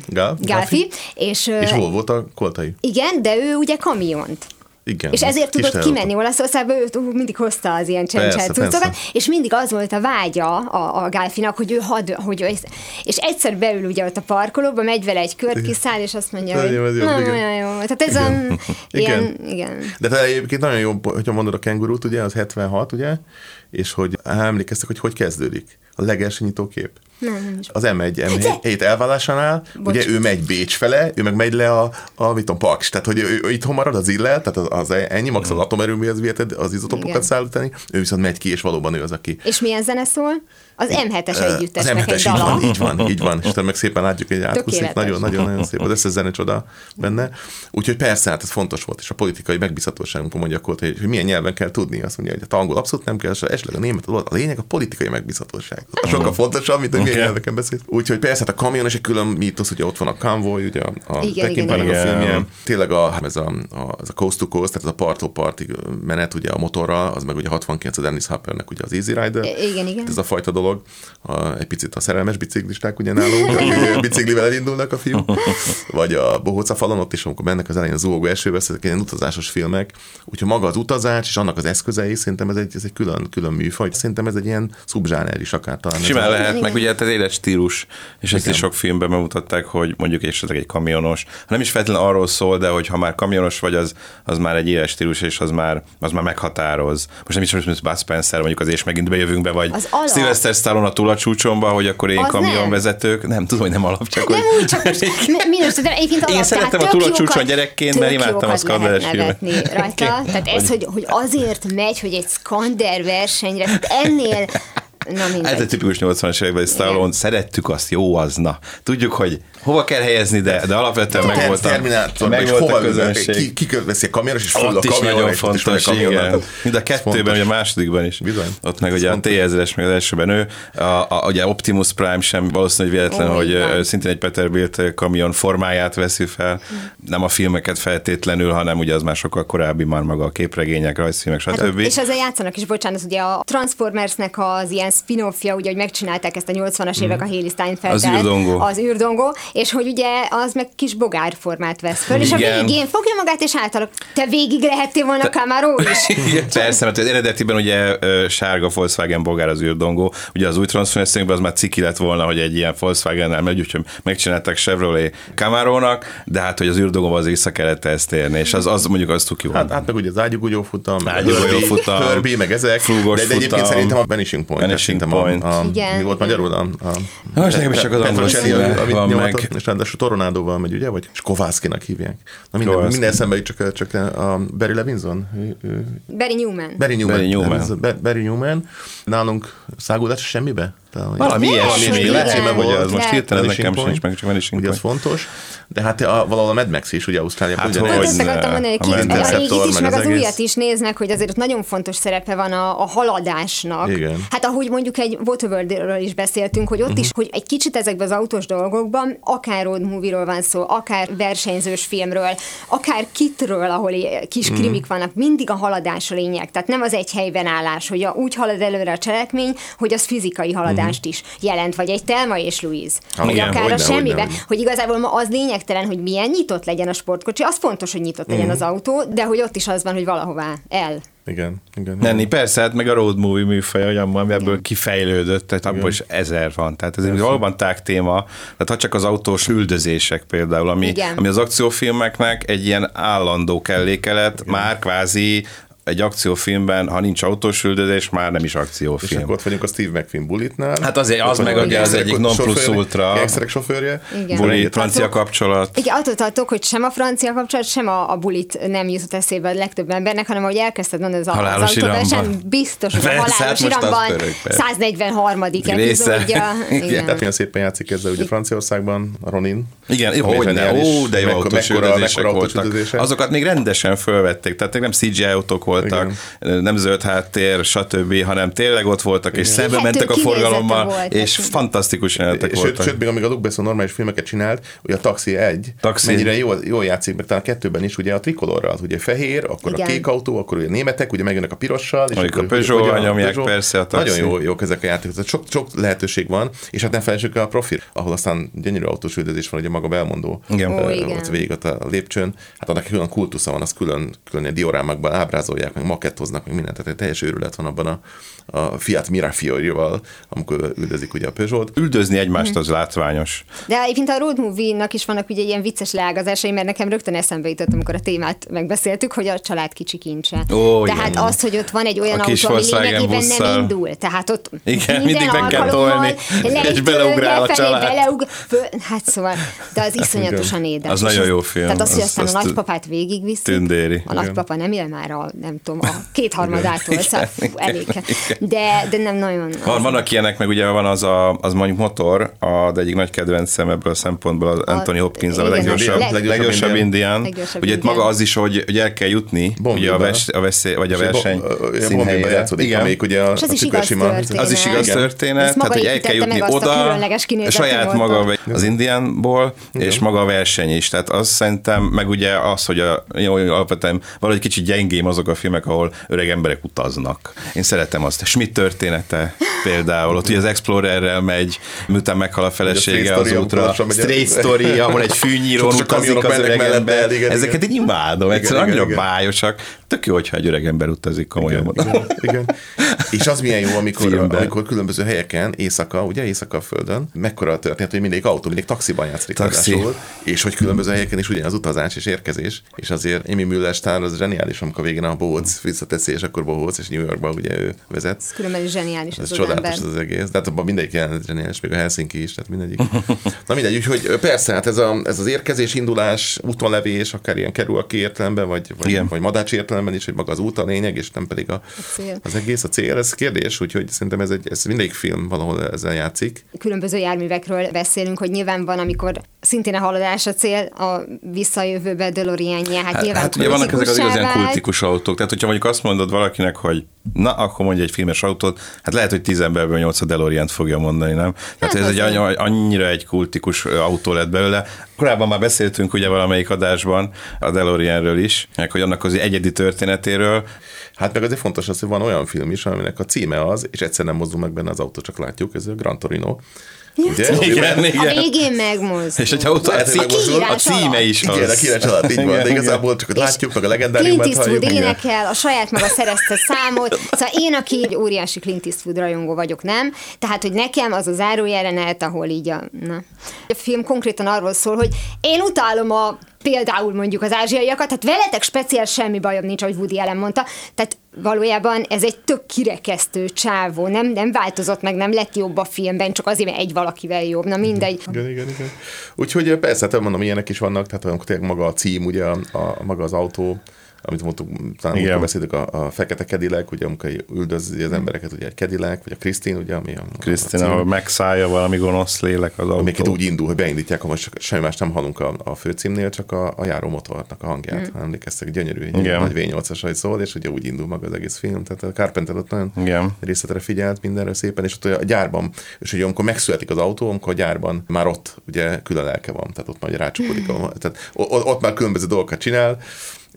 Gál- Gálfi, és, és hol volt a koltai? igen, de ő ugye kamiont. Igen. És ezért tudott kimenni Olaszországba, ő ú, mindig hozta az ilyen Persze, csencselt cuccokat, és mindig az volt a vágya a, a Gálfinak, hogy ő had, hogy ő, és egyszer beül ugye ott a parkolóba, megy vele egy kört, kiszáll, és azt mondja, Nagyon hogy jó, na, igen. olyan jó. Tehát ez a, ilyen, Igen. igen. De te egyébként nagyon jó, hogyha mondod a kengurút, ugye, az 76, ugye, és hogy á, emlékeztek, hogy hogy kezdődik a legelső nyitókép. Nem, nem is. Az M1, M7 elvállásánál, Bocs. ugye ő megy Bécs fele, ő meg megy le a, a mit tudom, Paks, tehát hogy ő, ő itthon marad az illel, tehát az, az ennyi, max az atomerőműhez viheted az izotopokat Igen. szállítani, ő viszont megy ki, és valóban ő az, aki És milyen zene szól? Az M7-es Ö, Az együttesnek M7-es, egy így dala. van, így van, így van. És meg szépen látjuk, hogy átkuszik, Tökéletes. nagyon, nagyon, nagyon szép. Az összes zene csoda benne. Úgyhogy persze, hát ez fontos volt, és a politikai megbízhatóságunkon mondja akkor, hogy, hogy milyen nyelven kell tudni. Azt mondja, hogy a angol abszolút nem kell, és esetleg a német, a lényeg a politikai megbízhatóság. Az sokkal fontosabb, mint hogy milyen Oké. nyelveken beszél. Úgyhogy persze, hát a kamion is egy külön mítosz, ugye ott van a convoy, ugye a, a Igen, Peckinpahnak igen, a igen. filmje. Tényleg a, ez, a, a, ez a coast to coast, tehát ez a parttól partig menet, ugye a motorral, az meg ugye 69 a Dennis Hoppernek ugye az Easy Rider. Igen, igen. Ez a fajta dolog, a, egy picit a szerelmes biciklisták ugye nálunk, akik <laughs> biciklivel elindulnak a fiúk, vagy a Bohóca falon, ott is, amikor mennek az elején a zúgó esőbe, ezek ilyen utazásos filmek. Úgyhogy maga az utazás és annak az eszközei, szerintem ez egy, ez egy külön, külön műfaj. Szerintem ez egy ilyen szubzsáner is akár talán. ez Simán lehet, Igen. meg ugye hát az életstílus, és ezt Igen. is sok filmben bemutatták, hogy mondjuk esetleg egy kamionos, ha nem is feltétlenül arról szól, de hogy ha már kamionos vagy, az, az már egy életstílus, és az már, az már meghatároz. Most nem is most, Bud Spencer, mondjuk az és megint bejövünk be, vagy. Sylvester Stallone a túl a csúcsomba, hogy akkor én Az kamionvezetők. Nem. tudom, hogy nem alap, csak Nem hogy... úgy, csak most <laughs> mi- minősíteni. Egyébként Én szerettem a tök túl a csúcson jókat- gyerekként, mert imádtam a Skanderes filmet. rajta. <laughs> Oké. Tehát ez, hogy, hogy azért megy, hogy egy Skander versenyre, tehát ennél Na Ez egy mindegy. tipikus 80-as években, Stallone, szerettük azt, jó az, na. Tudjuk, hogy hova kell helyezni, de, de alapvetően meg Ter- volt a, Terminátor, meg volt a hova közönség. ki, ki veszi a kamionos, és Ott is kamionra, nagyon fontos, igen. Mind a kettőben, vagy a másodikban is. Bizony. Ott meg ugye a fontos. T-1000-es, meg az elsőben ő. A, a, ugye Optimus Prime sem valószínű, hogy véletlen, Ó, hogy ö, szintén egy Peterbilt kamion formáját veszi fel. Nem a filmeket feltétlenül, hanem ugye az már sokkal korábbi, már maga a képregények, rajzfilmek, Hát, stb. és ezzel játszanak is, bocsánat, ugye a Transformersnek az ilyen spin-offja, ugye, hogy megcsinálták ezt a 80-as évek a Haley Steinfeld Az űrdongó. Az űrdongó, és hogy ugye az meg kis bogár formát vesz föl, és a végén fogja magát, és általában te végig lehettél volna Camaro is. <laughs> Igen, Persze, mert az eredetiben ugye sárga Volkswagen bogár az űrdongó, ugye az új Transformers az már ciki lett volna, hogy egy ilyen Volkswagen-nel megy, úgyhogy megcsinálták Chevrolet Camaro-nak, de hát, hogy az űrdongóba az vissza kellett ezt érni, és az, az mondjuk az jó. Hát, hát meg ugye az ágyugúgyó futam, meg a Ágyugúgyó futam, Herbie, meg ezek. de, de egyébként futam. szerintem a Vanishing Point. Vanishing Point. A, a, Igen, mi volt magyarul? A, a, most nekem is csak az angol amit van meg. És ráadásul Toronádóval megy, ugye? Vagy Skovászkinak hívják. Na minden, Kowalski. minden eszembe jut, csak, csak a Barry Levinson. Barry Newman. Barry Newman. Barry Newman. Barry Newman. Nálunk száguldás semmibe? Talán, Valami Lehet, ilyesmi, lehet, hogy az most hirtelen nekem sincs meg, csak Vanishing Ugye az fontos. De hát a, valahol a Mad Max is, ugye Ausztráliában. Hát hogy ne. ezt akartam mondani, hogy A a régit is, meg az az újat is néznek, hogy azért ott nagyon fontos szerepe van a, a haladásnak. Igen. Hát ahogy mondjuk egy Waterworld-ről is beszéltünk, hogy ott Mhm. is, hogy egy kicsit ezekben az autós dolgokban, akár road movie-ról van szó, akár versenyzős filmről, akár kitről, ahol kis Mhm. krimik vannak, mindig a haladás a lényeg. Tehát nem az egy helyben állás, hogy a, úgy halad előre a cselekmény, hogy az fizikai haladást is jelent, vagy egy Telma és Louise. Ha, Vagy Mhm. igen, akár hogyne, a semmibe, hogyne, hogy igazából ma az lényegtelen, hogy milyen nyitott legyen a sportkocsi, az fontos, hogy nyitott legyen az autó, de hogy ott is az van, hogy valahová el. Igen, igen. Menni, persze, hát meg a road movie műfaj, hogy ami ebből kifejlődött, tehát abból is ezer van. Tehát ez egy valóban tág téma. Tehát ha csak az autós üldözések például, ami, Igen. ami az akciófilmeknek egy ilyen állandó kellékelet, már kvázi egy akciófilmben, ha nincs autós üldözés, már nem is És akciófilm. akkor ott vagyunk a Steve McQueen bulitnál. Hát azért az meg ugye az egyik non plus ultra. Gangsterek sofőrje. Igen. Buli, francia Azok- kapcsolat. Igen, attól tartok, hogy sem a francia kapcsolat, sem a, a bulit nem jutott eszébe a legtöbb embernek, hanem ahogy elkezdted mondani, az, Halálos az autóverseny, iramban. biztos, hogy a halálos hát iramban persze. 143. Része. epizódja. <laughs> Igen. Tehát milyen szépen játszik ezzel ugye Franciaországban, a Ronin. Igen, hogy ne, ó, de jó autós. Azokat még rendesen fölvették, tehát nem CGI autók voltak, voltak, nem zöld háttér, stb., hanem tényleg ott voltak, és szembe mentek a forgalommal, volt, és hát- fantasztikus jelenetek Sőt, voltak. sőt, még amíg a Luc Besson normális filmeket csinált, ugye a Taxi 1, Taxi. mennyire jól, jól játszik, meg talán a kettőben is, ugye a trikolorral, az ugye fehér, akkor Igen. a kék autó, akkor ugye a németek, ugye megjönnek a pirossal. És akkor, a nyomják Peugeot. persze a Taxi. Nagyon jó, jók ezek a játékok, sok, sok lehetőség van, és hát nem felejtsük el a profi, ahol aztán gyönyörű autós üldözés van, ugye maga belmondó. Igen. Ó, igen. Ott végig ott a lépcsőn, hát annak külön kultusza van, az külön, külön ilyen diorámákban ábrázolják, meg makettoznak, meg mindent, tehát egy teljes őrület van abban a, a Fiat Mirafiori-val, amikor üldözik ugye a Peugeot. Üldözni egymást az látványos. De egyébként a road movie-nak is vannak ugye ilyen vicces leágazásai, mert nekem rögtön eszembe jutott, amikor a témát megbeszéltük, hogy a család kicsi kincse. Ó, tehát igen. az, hogy ott van egy olyan A autó, ami lényegében busszal. nem indul. Tehát ott Igen, mindig meg kell tolni, és beleugrál a család. beleug, hát szóval, de az iszonyatosan édes. Az nagyon jó film. Tehát az, hogy Az- aztán a nagypapát végigviszik. tündéri. A nagypapa nem él már a, nem tudom, a kétharmadától, szóval fú, elég. De, de nem nagyon. Van, vannak ilyenek, meg ugye van az a, az mondjuk motor, a, de egyik nagy kedvencem ebből a szempontból az Anthony Hopkins, a igen, leggyorsabb, leg- leggyorsabb indián. Leggyorsabb Ugye itt maga az is, hogy, hogy el kell jutni ugye a, Bombiba. vers, a, veszély, vagy a verseny Bombiba színhelyére. játszódik, amelyik ugye a, És ez a is igaz történet. Az is igaz Igen. történet, tehát hogy el kell jutni azt a oda, saját maga az indiánból, és maga a verseny is. Tehát az szerintem, meg ugye az, hogy a, jó, alapvetően valahogy kicsit gyengém azok a filmek, ahol öreg emberek utaznak. Én szeretem azt. Schmidt története például, ott ugye az Explorerrel megy, miután meghal a felesége az útra. Straight Story, ahol egy fűnyírón utazik az öreg mellette, ember. igen, Ezeket igen. így imádom, egyszerűen annyira bájosak. Tök jó, hogyha egy öreg ember utazik komolyan. Igen, igen. És az milyen jó, amikor, Filmben. amikor különböző helyeken, éjszaka, ugye éjszaka a földön, mekkora a történet, hogy mindig autó, mindig taxiban játszik Taxi. ráadásul, és hogy különböző helyeken is ugyanaz utazás és érkezés, és azért Amy Müller sztár az zseniális, amikor végén a Bohóc visszateszi, és akkor Bohóc, és New Yorkba ugye ő vezet. Különben is zseniális Ez az, az csodálatos ember. az egész. De hát abban mindegyik jelenet zseniális, még a Helsinki is, tehát mindegyik. Na mindegy, úgyhogy persze, hát ez, a, ez az érkezés, indulás, útonlevés, akár ilyen kerül a értelemben, vagy, vagy, Igen. vagy madács értelemben is, hogy maga az út a lényeg, és nem pedig a, cél. az egész a cél. Ez kérdés, úgyhogy szerintem ez, egy, ez mindegyik film valahol ezzel játszik. különböző járművekről beszélünk, hogy nyilván van, amikor szintén a haladás a cél, a visszajövőbe DeLorean-je, hát, Hát, nyilván hát ugye vannak ezek az igazán kultikus autók. Tehát, hogyha mondjuk azt mondod valakinek, hogy na, akkor mondja egy filmes autót, hát lehet, hogy tíz emberből nyolc a DeLorean fogja mondani, nem? Tehát Hát ez egy annyira, egy kultikus autó lett belőle. Korábban már beszéltünk ugye valamelyik adásban a DeLoreanről is, hogy annak az egyedi történetéről. Hát meg azért fontos az, hogy van olyan film is, aminek a címe az, és egyszer nem mozdul meg benne az autó, csak látjuk, ez a Gran Torino. Ugye? Igen, A igen. végén megmozdul. És egy autó, a, Lehet, hogy cí- megmozdul. a címe is az. Igen, a kilenc család, így van, de Igen, igazából csak ott látjuk, meg a Clint legendáriumát Eastwood halljuk. igen. énekel, a saját maga szerezte számot. Szóval én, aki egy óriási Clint Eastwood rajongó vagyok, nem? Tehát, hogy nekem az a zárójelenet, ahol így a... Na. A film konkrétan arról szól, hogy én utálom a például mondjuk az ázsiaiakat, tehát veletek speciál semmi bajom nincs, ahogy Woody Allen mondta, tehát valójában ez egy tök kirekesztő csávó, nem, nem változott meg, nem lett jobb a filmben, csak azért, mert egy valakivel jobb, na mindegy. Igen, igen, igen. Úgyhogy persze, hát mondom, ilyenek is vannak, tehát tényleg maga a cím, ugye a, a maga az autó, amit mondtuk, talán Igen. beszéltük, a, a fekete kedilek, ugye amikor üldözi az embereket, ugye egy kedilek, vagy a Krisztin, ugye, ami a, cím, ahol megszállja valami gonosz lélek az autó. Amiket úgy indul, hogy beindítják, ahol csak semmi más nem hallunk a, a főcímnél, csak a, a járó motornak a hangját. Mm. Emlékeztek, gyönyörű, egy Igen. nagy V8-as, hogy szól, és ugye úgy indul maga az egész film. Tehát a Carpenter ott nagyon Igen. részletre figyelt mindenre szépen, és ott a gyárban, és ugye amikor megszületik az autó, amikor a gyárban már ott ugye külön lelke van, tehát ott már a, tehát ott már különböző dolgokat csinál,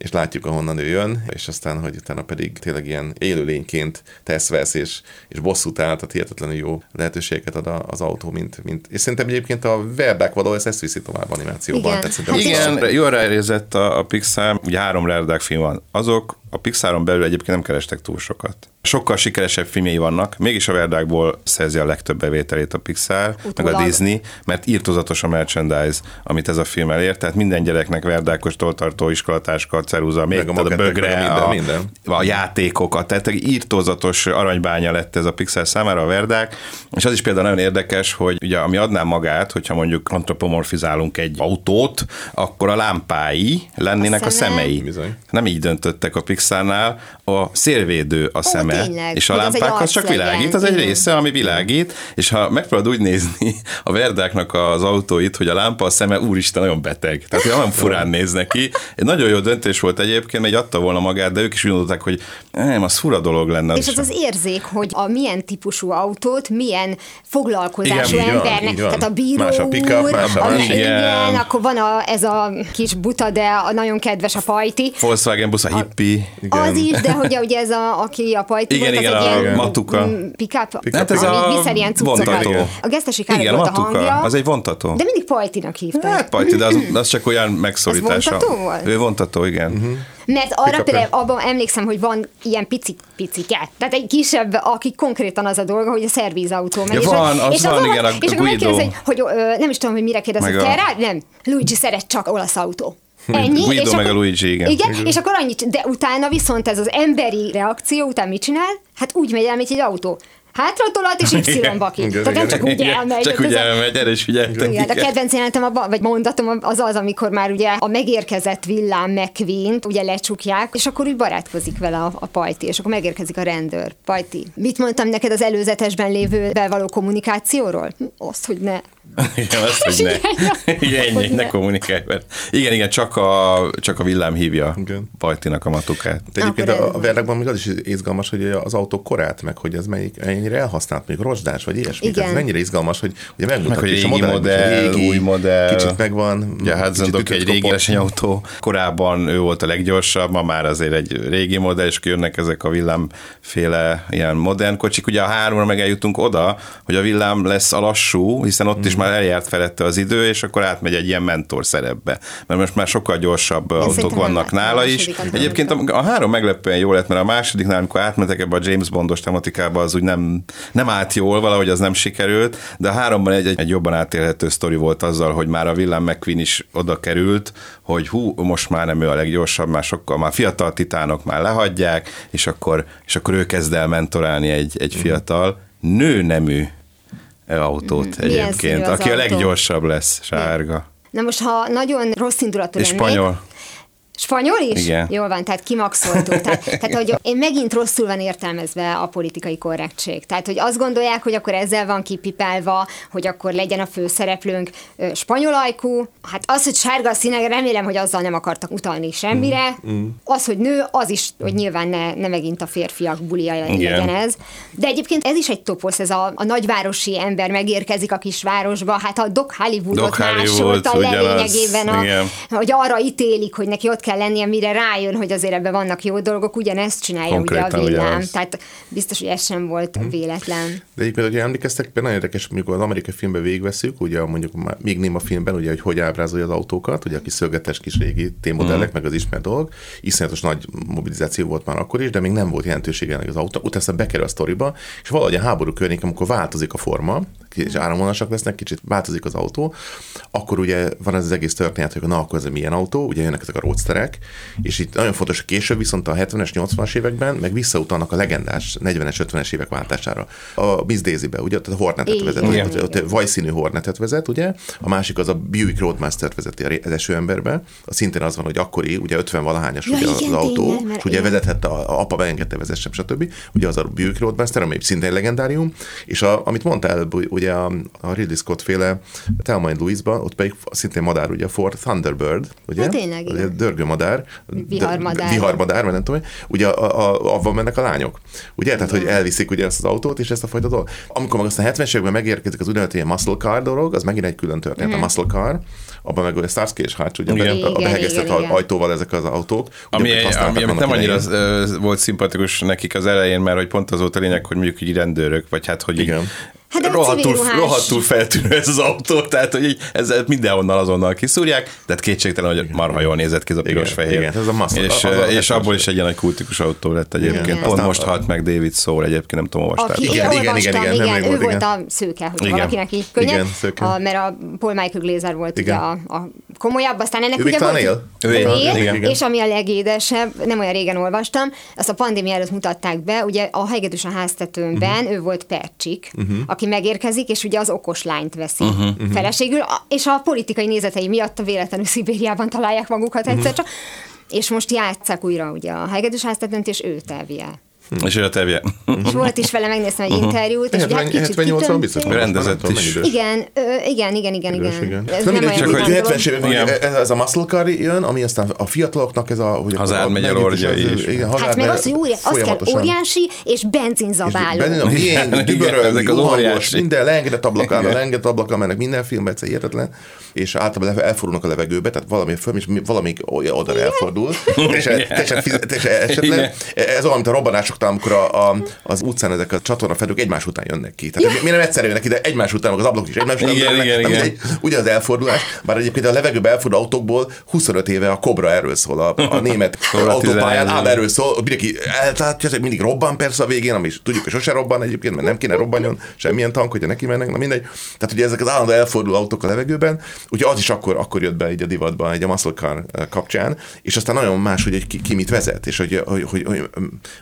és látjuk, ahonnan ő jön, és aztán, hogy utána pedig tényleg ilyen élőlényként tesz vesz, és, és bosszút áll, tehát hihetetlenül jó lehetőségeket ad az autó, mint, mint és szerintem egyébként a Verdák való ezt, ezt viszi tovább animációban. Igen. Tehát Hát Igen, jól ráérzett a, a Pixar, ugye három Lerdák film van. Azok a Pixaron belül egyébként nem kerestek túl sokat. Sokkal sikeresebb filmjei vannak, mégis a Verdákból szerzi a legtöbb bevételét a Pixar, meg a Utólag. Disney, mert írtozatos a merchandise, amit ez a film elér, tehát minden gyereknek verdákos toltartó, iskolatáska, ceruza, még Meg a a, bögre, a a, minden, minden. a játékokat, tehát egy írtózatos aranybánya lett ez a Pixar számára a Verdák, és az is például nagyon érdekes, hogy ugye ami adná magát, hogyha mondjuk antropomorfizálunk egy autót, akkor a lámpái lennének a A szeme. szemei. Bizony. Nem így döntöttek a Pixar Pixarnál a szélvédő a szeme, tényleg, és a hogy az egy csak világít, az egy igen. része, ami világít, és ha megpróbálod úgy nézni a Verdáknak az autóit, hogy a lámpa a szeme, úristen, nagyon beteg. Tehát olyan <laughs> furán néz neki. Egy nagyon jó döntés volt egyébként, egy adta volna magát, de ők is úgy gondolták, hogy nem, az fura dolog lenne. És az az érzék, hogy a milyen típusú autót, milyen foglalkozású Igen, embernek. van. Tehát a bíró Más a pick-up, úr, más a másik. igen, Igen. akkor van a, ez a kis buta, de a nagyon kedves a pajti. Volkswagen busz, a hippi. Igen. Az is, de hogy ugye ez a, aki a pajti Igen, volt, igen, az a egy ilyen Matuka. pick-up, Hát ez ami a viszel ilyen cuccokat. A gesztesi Igen, a volt a Matuka, hangja, az egy vontató. de mindig pajtinak hívták. Hát Pajti, de az, az csak olyan megszorítása. vontató volt? Ő vontató, igen. Uh-huh. Mert arra például abban emlékszem, hogy van ilyen pici picike. Tehát egy kisebb, aki konkrétan az a dolga, hogy a szervízautó megy. Ja, és van, az és van, azon- igen, a És akkor Guido. megkérdezi, hogy, hogy ö, nem is tudom, hogy mire kérdez, Meg hogy a- Ferrari? Nem. Luigi szeret csak olasz autó. Ennyi, Guido és meg akkor, a Luigi, igen. Igen, és akkor annyit, de utána viszont ez az emberi reakció után mit csinál? Hát úgy megy el, mint egy autó. Hátra tolat és Y-ba ki. Tehát nem igen, csak úgy elmegy. Csak úgy ez a- elmegy, erre is figyeltek. igen, de a kedvenc jelenetem, abban, vagy mondatom az az, amikor már ugye a megérkezett villám mcqueen ugye lecsukják, és akkor úgy barátkozik vele a, a pajti, és akkor megérkezik a rendőr. Pajti, mit mondtam neked az előzetesben lévő bevaló kommunikációról? Hm, Azt, hogy ne. Igen, azt, hogy ne. Igen, ennyi, ne ne. kommunikálj. Mert igen, igen, csak a, csak a villám hívja Igen. Pajtinak a matukát. De egyébként Akkor a, a verlákban még az is izgalmas, hogy az autók korát, meg hogy ez melyik, mennyire elhasznált, még rozsdás, vagy ilyesmi. Igen. Ez mennyire izgalmas, hogy ugye megmutatja Meg, hogy a régi modell, modell, új modell. Kicsit megvan. Ugye hát kicsit Zendok egy régi versenyautó, korábban ő volt a leggyorsabb, ma már azért egy régi modell, és jönnek ezek a villámféle ilyen modern kocsik. Ugye a háromra meg eljutunk oda, hogy a villám lesz a lassú, hiszen ott Mm. is már eljárt felette az idő, és akkor átmegy egy ilyen mentor szerepbe. Mert most már sokkal gyorsabb autók szerintem vannak nála is. Egyébként a, a három meglepően jó lett, mert a másodiknál, amikor átmentek ebbe a James Bondos tematikába, az úgy nem, nem állt jól, valahogy az nem sikerült, de a háromban egy, egy, egy jobban átélhető sztori volt azzal, hogy már a Willem McQueen is oda került, hogy hú, most már nem ő a leggyorsabb, már sokkal, már fiatal titánok már lehagyják, és akkor, és akkor ő kezd el mentorálni egy, egy fiatal nőnemű autót színű egyébként, aki a autó? leggyorsabb lesz, sárga. Na most, ha nagyon rossz indulatú És lennék, spanyol. Spanyol is? Igen. Jól van, tehát kimaxoltuk. Tehát, <laughs> tehát, hogy én megint rosszul van értelmezve a politikai korrektség. Tehát, hogy azt gondolják, hogy akkor ezzel van kipipálva, hogy akkor legyen a főszereplőnk spanyol ajkú. Hát az, hogy sárga a színe, remélem, hogy azzal nem akartak utalni semmire. Mm, Az, hogy nő, az is, hogy nyilván ne, ne megint a férfiak bulia Igen. legyen ez. De egyébként ez is egy toposz, ez a, a nagyvárosi ember megérkezik a kisvárosba, hát a Doc Hollywoodot Doc Hollywood, másolta le lényegében, a, igen. hogy arra ítélik, hogy neki ott kell lennie, mire rájön, hogy azért ebben vannak jó dolgok, ugyanezt csinálja Konkrétan ugye a villám. ugyanaz. Tehát biztos, hogy ez sem volt véletlen. De egyébként, hogy emlékeztek, nagyon érdekes, amikor az amerikai filmben végigveszünk, ugye mondjuk már még Néma filmben, ugye, hogy hogy ábrázolja az autókat, ugye a kis szögetes kis régi T-modellek, Mhm. meg az ismert dolgok. Iszonyatos nagy mobilizáció volt már akkor is, de még nem volt jelentősége ennek az autó. Utána aztán bekerül a sztoriba, és valahogy a háború környéken, amikor változik a forma, és áramvonasak lesznek, kicsit változik az autó, akkor ugye van ez az egész történet, hogy na, akkor ez milyen autó, ugye jönnek ezek a roadsterek, és itt nagyon fontos, hogy később viszont a 70-es, 80-as években meg visszautalnak a legendás 40-es, 50-es évek váltására. A Miss Daisy-be, ugye, tehát a Hornetet vezet, Igen. ott, ott vajszínű Hornetet vezet, ugye, a másik az a Buick Roadmaster-t vezeti az eső emberbe, a szintén az van, hogy akkori, ugye 50 valahányas Ja, ugye az igen, autó, tényleg, mert és ugye igen. vezethette, a, a apa beengedte, vezessem, stb. Ugye az a Buick Roadmaster, ami szintén legendárium, és a, amit mondtál, ugye a, a Ridley Scott féle Thelma and Louise-ba, ott pedig szintén madár, ugye a Ford Thunderbird, ugye? Ja, tényleg. Ugye dörgő madár. Viharmadár. De- Viharmadár, vagy nem tudom, ugye a, a, avval mennek a lányok. Ugye? Tehát, hogy elviszik ugye ezt az autót, és ezt a fajta dolgot. Amikor meg aztán 70-es években megérkezik az úgynevezett ilyen muscle car dolog, az megint egy külön történet, a muscle car, abban meg a Starsky és Hutch, ugye Igen. a, a Igen, behegesztett igen, igen. ajtóval ezek az autók. Ami, ami, nem annyira ö, volt szimpatikus nekik az elején, mert hogy pont az volt a lényeg, hogy mondjuk így rendőrök, vagy hát, hogy így Igen. Hát de rohadtul, rohadtul feltűnő ez az autó, tehát hogy ezzel mindenhonnan azonnal kiszúrják, de kétségtelen, hogy marha jól nézett ki ez a Igen, piros-fehér. igen, ez a muscle- és, az a és 70-es abból is egy ilyen nagy kultikus autó lett egyébként. Igen. Pont most halt meg David Soul, egyébként nem tudom, olvastátok. Aki, Igen, igen, igen, igen, igen, igen, nemrég ő volt, igen. a szőke, hogy Igen. valakinek így könnyebb, Igen, szőke. a, mert a Paul Michael Glazer volt Igen. ugye a, a komolyabb, aztán ennek Ő ugye volt, él? Ő él, él, igen. és ami a legédesebb, nem olyan régen olvastam, azt a pandémia előtt mutatták be, ugye a hegedűs a háztetőmben, Mhm. ő volt Percsik, aki megérkezik, és ugye az okos lányt veszi feleségül, a- és a politikai nézetei miatt a véletlenül Szibériában találják magukat egyszer csak. és most játsszák újra ugye a hegedűs háztetőnt, és őt elvie. És ő a tevje. És volt is vele, megnéztem egy interjút, és ugye hát 70, kicsit 78 biztos. kitömték. Rendezett Nem is. Igen, igen, igen, igen, igen. Ez nem mindegy, olyan csak hogy gondolom. 70-es években Igen. ugye ez a muscle car jön, ami aztán a fiataloknak ez a... Hogy Az átmegy orgyai is. Igen, Hát meg az, hogy óri- az kell óriási és benzinzabáló. Igen, dübörög, ezek az hangos, óriási. minden leengedett ablakán, Igen. leengedett ablakán mennek minden filmben, egyszer hihetetlen, és általában elfordulnak a levegőbe, tehát valami föl, és valami oda elfordul, és. <laughs> Igen. Ez olyan, mint a robbanásoknál, amikor a, a, az utcán ezek a csatornafedők egymás után jönnek ki. Tehát mi nem egyszer jönnek ide, egymás után, az ablakok is egymás után Igen, igen, igen. mindegy, Ugye az elfordulás, bár egyébként a levegőbe elforduló autókból 25 éve a Cobra erről szól, a, a német <laughs> autópályán 11. ám erről szól, mindenki eltátja, hogy mindig robban persze a végén, ami is tudjuk, hogy sose robban egyébként, mert nem kéne robbanjon semmilyen tank, hogyha neki mennek, na mindegy. Tehát ugye ezek az állandó elforduló autók a levegőben, ugye az is akkor, akkor jött be így a divatba, egy a muscle car eh, kapcsán, és aztán nagyon más, hogy egy ki, ki mit vezet, és hogy, hogy, hogy, hogy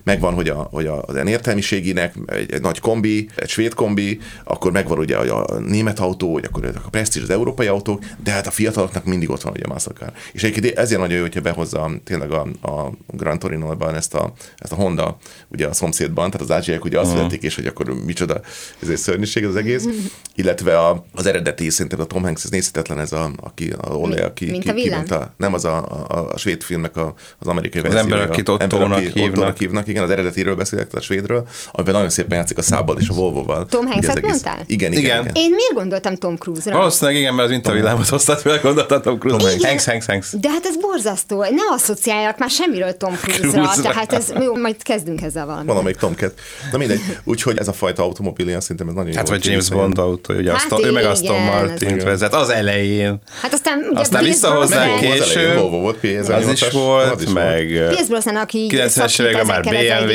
megvan, hogy, a, hogy a, az értelmiséginek egy, egy, nagy kombi, egy svéd kombi, akkor megvan ugye a, a német autó, hogy akkor a Prestige az európai autók, de hát a fiataloknak mindig ott van ugye a muscle car. És egyébként ezért nagyon jó, hogyha behozza tényleg a, a Gran Torino-ban ezt a, ezt a Honda, ugye a szomszédban, tehát az ázsiaiak ugye azt vezették, és hogy akkor micsoda, ez egy szörnyűség az egész, illetve a, az eredeti, szerintem a Tom Hanks, ez nézhetetlen ez a, aki, a Ole, aki, mint ki, a ki, nem az a, a, a svéd filmnek a, az amerikai Az ember, akit Ottónak hívnak. Hívnak, igen, az eredetiről beszélek, tehát a svédről, amiben nagyon szépen játszik a szábbal és a Volvo-val. Tom Hanks-et egész- mondtál? Igen, igen, Igen. igen. Én miért gondoltam Tom Cruise-ra? Valószínűleg igen, mert az mintavillámot hoztad fel, gondoltatom Cruise. Igen. Hanks, Hanks, Hanks. De hát ez borzasztó. Ne asszociáljak már semmiről Tom Cruise-ra. Cruise-ra. Tehát ez, jó, majd kezdünk ezzel valamit. Valamelyik Tomcat. Na mindegy. Úgyhogy ez a fajta automobil, ilyen szerintem ez nagyon Hát jó. vagy James Bond autó, ugye Hát Aston, ő meg Aston igen, Martin az- vezet az elején. Hát aztán ugye Aztán visszahozzák később. Volvo volt, Az is volt, meg... Pierce Brosnan, aki így 90-es szakít években már az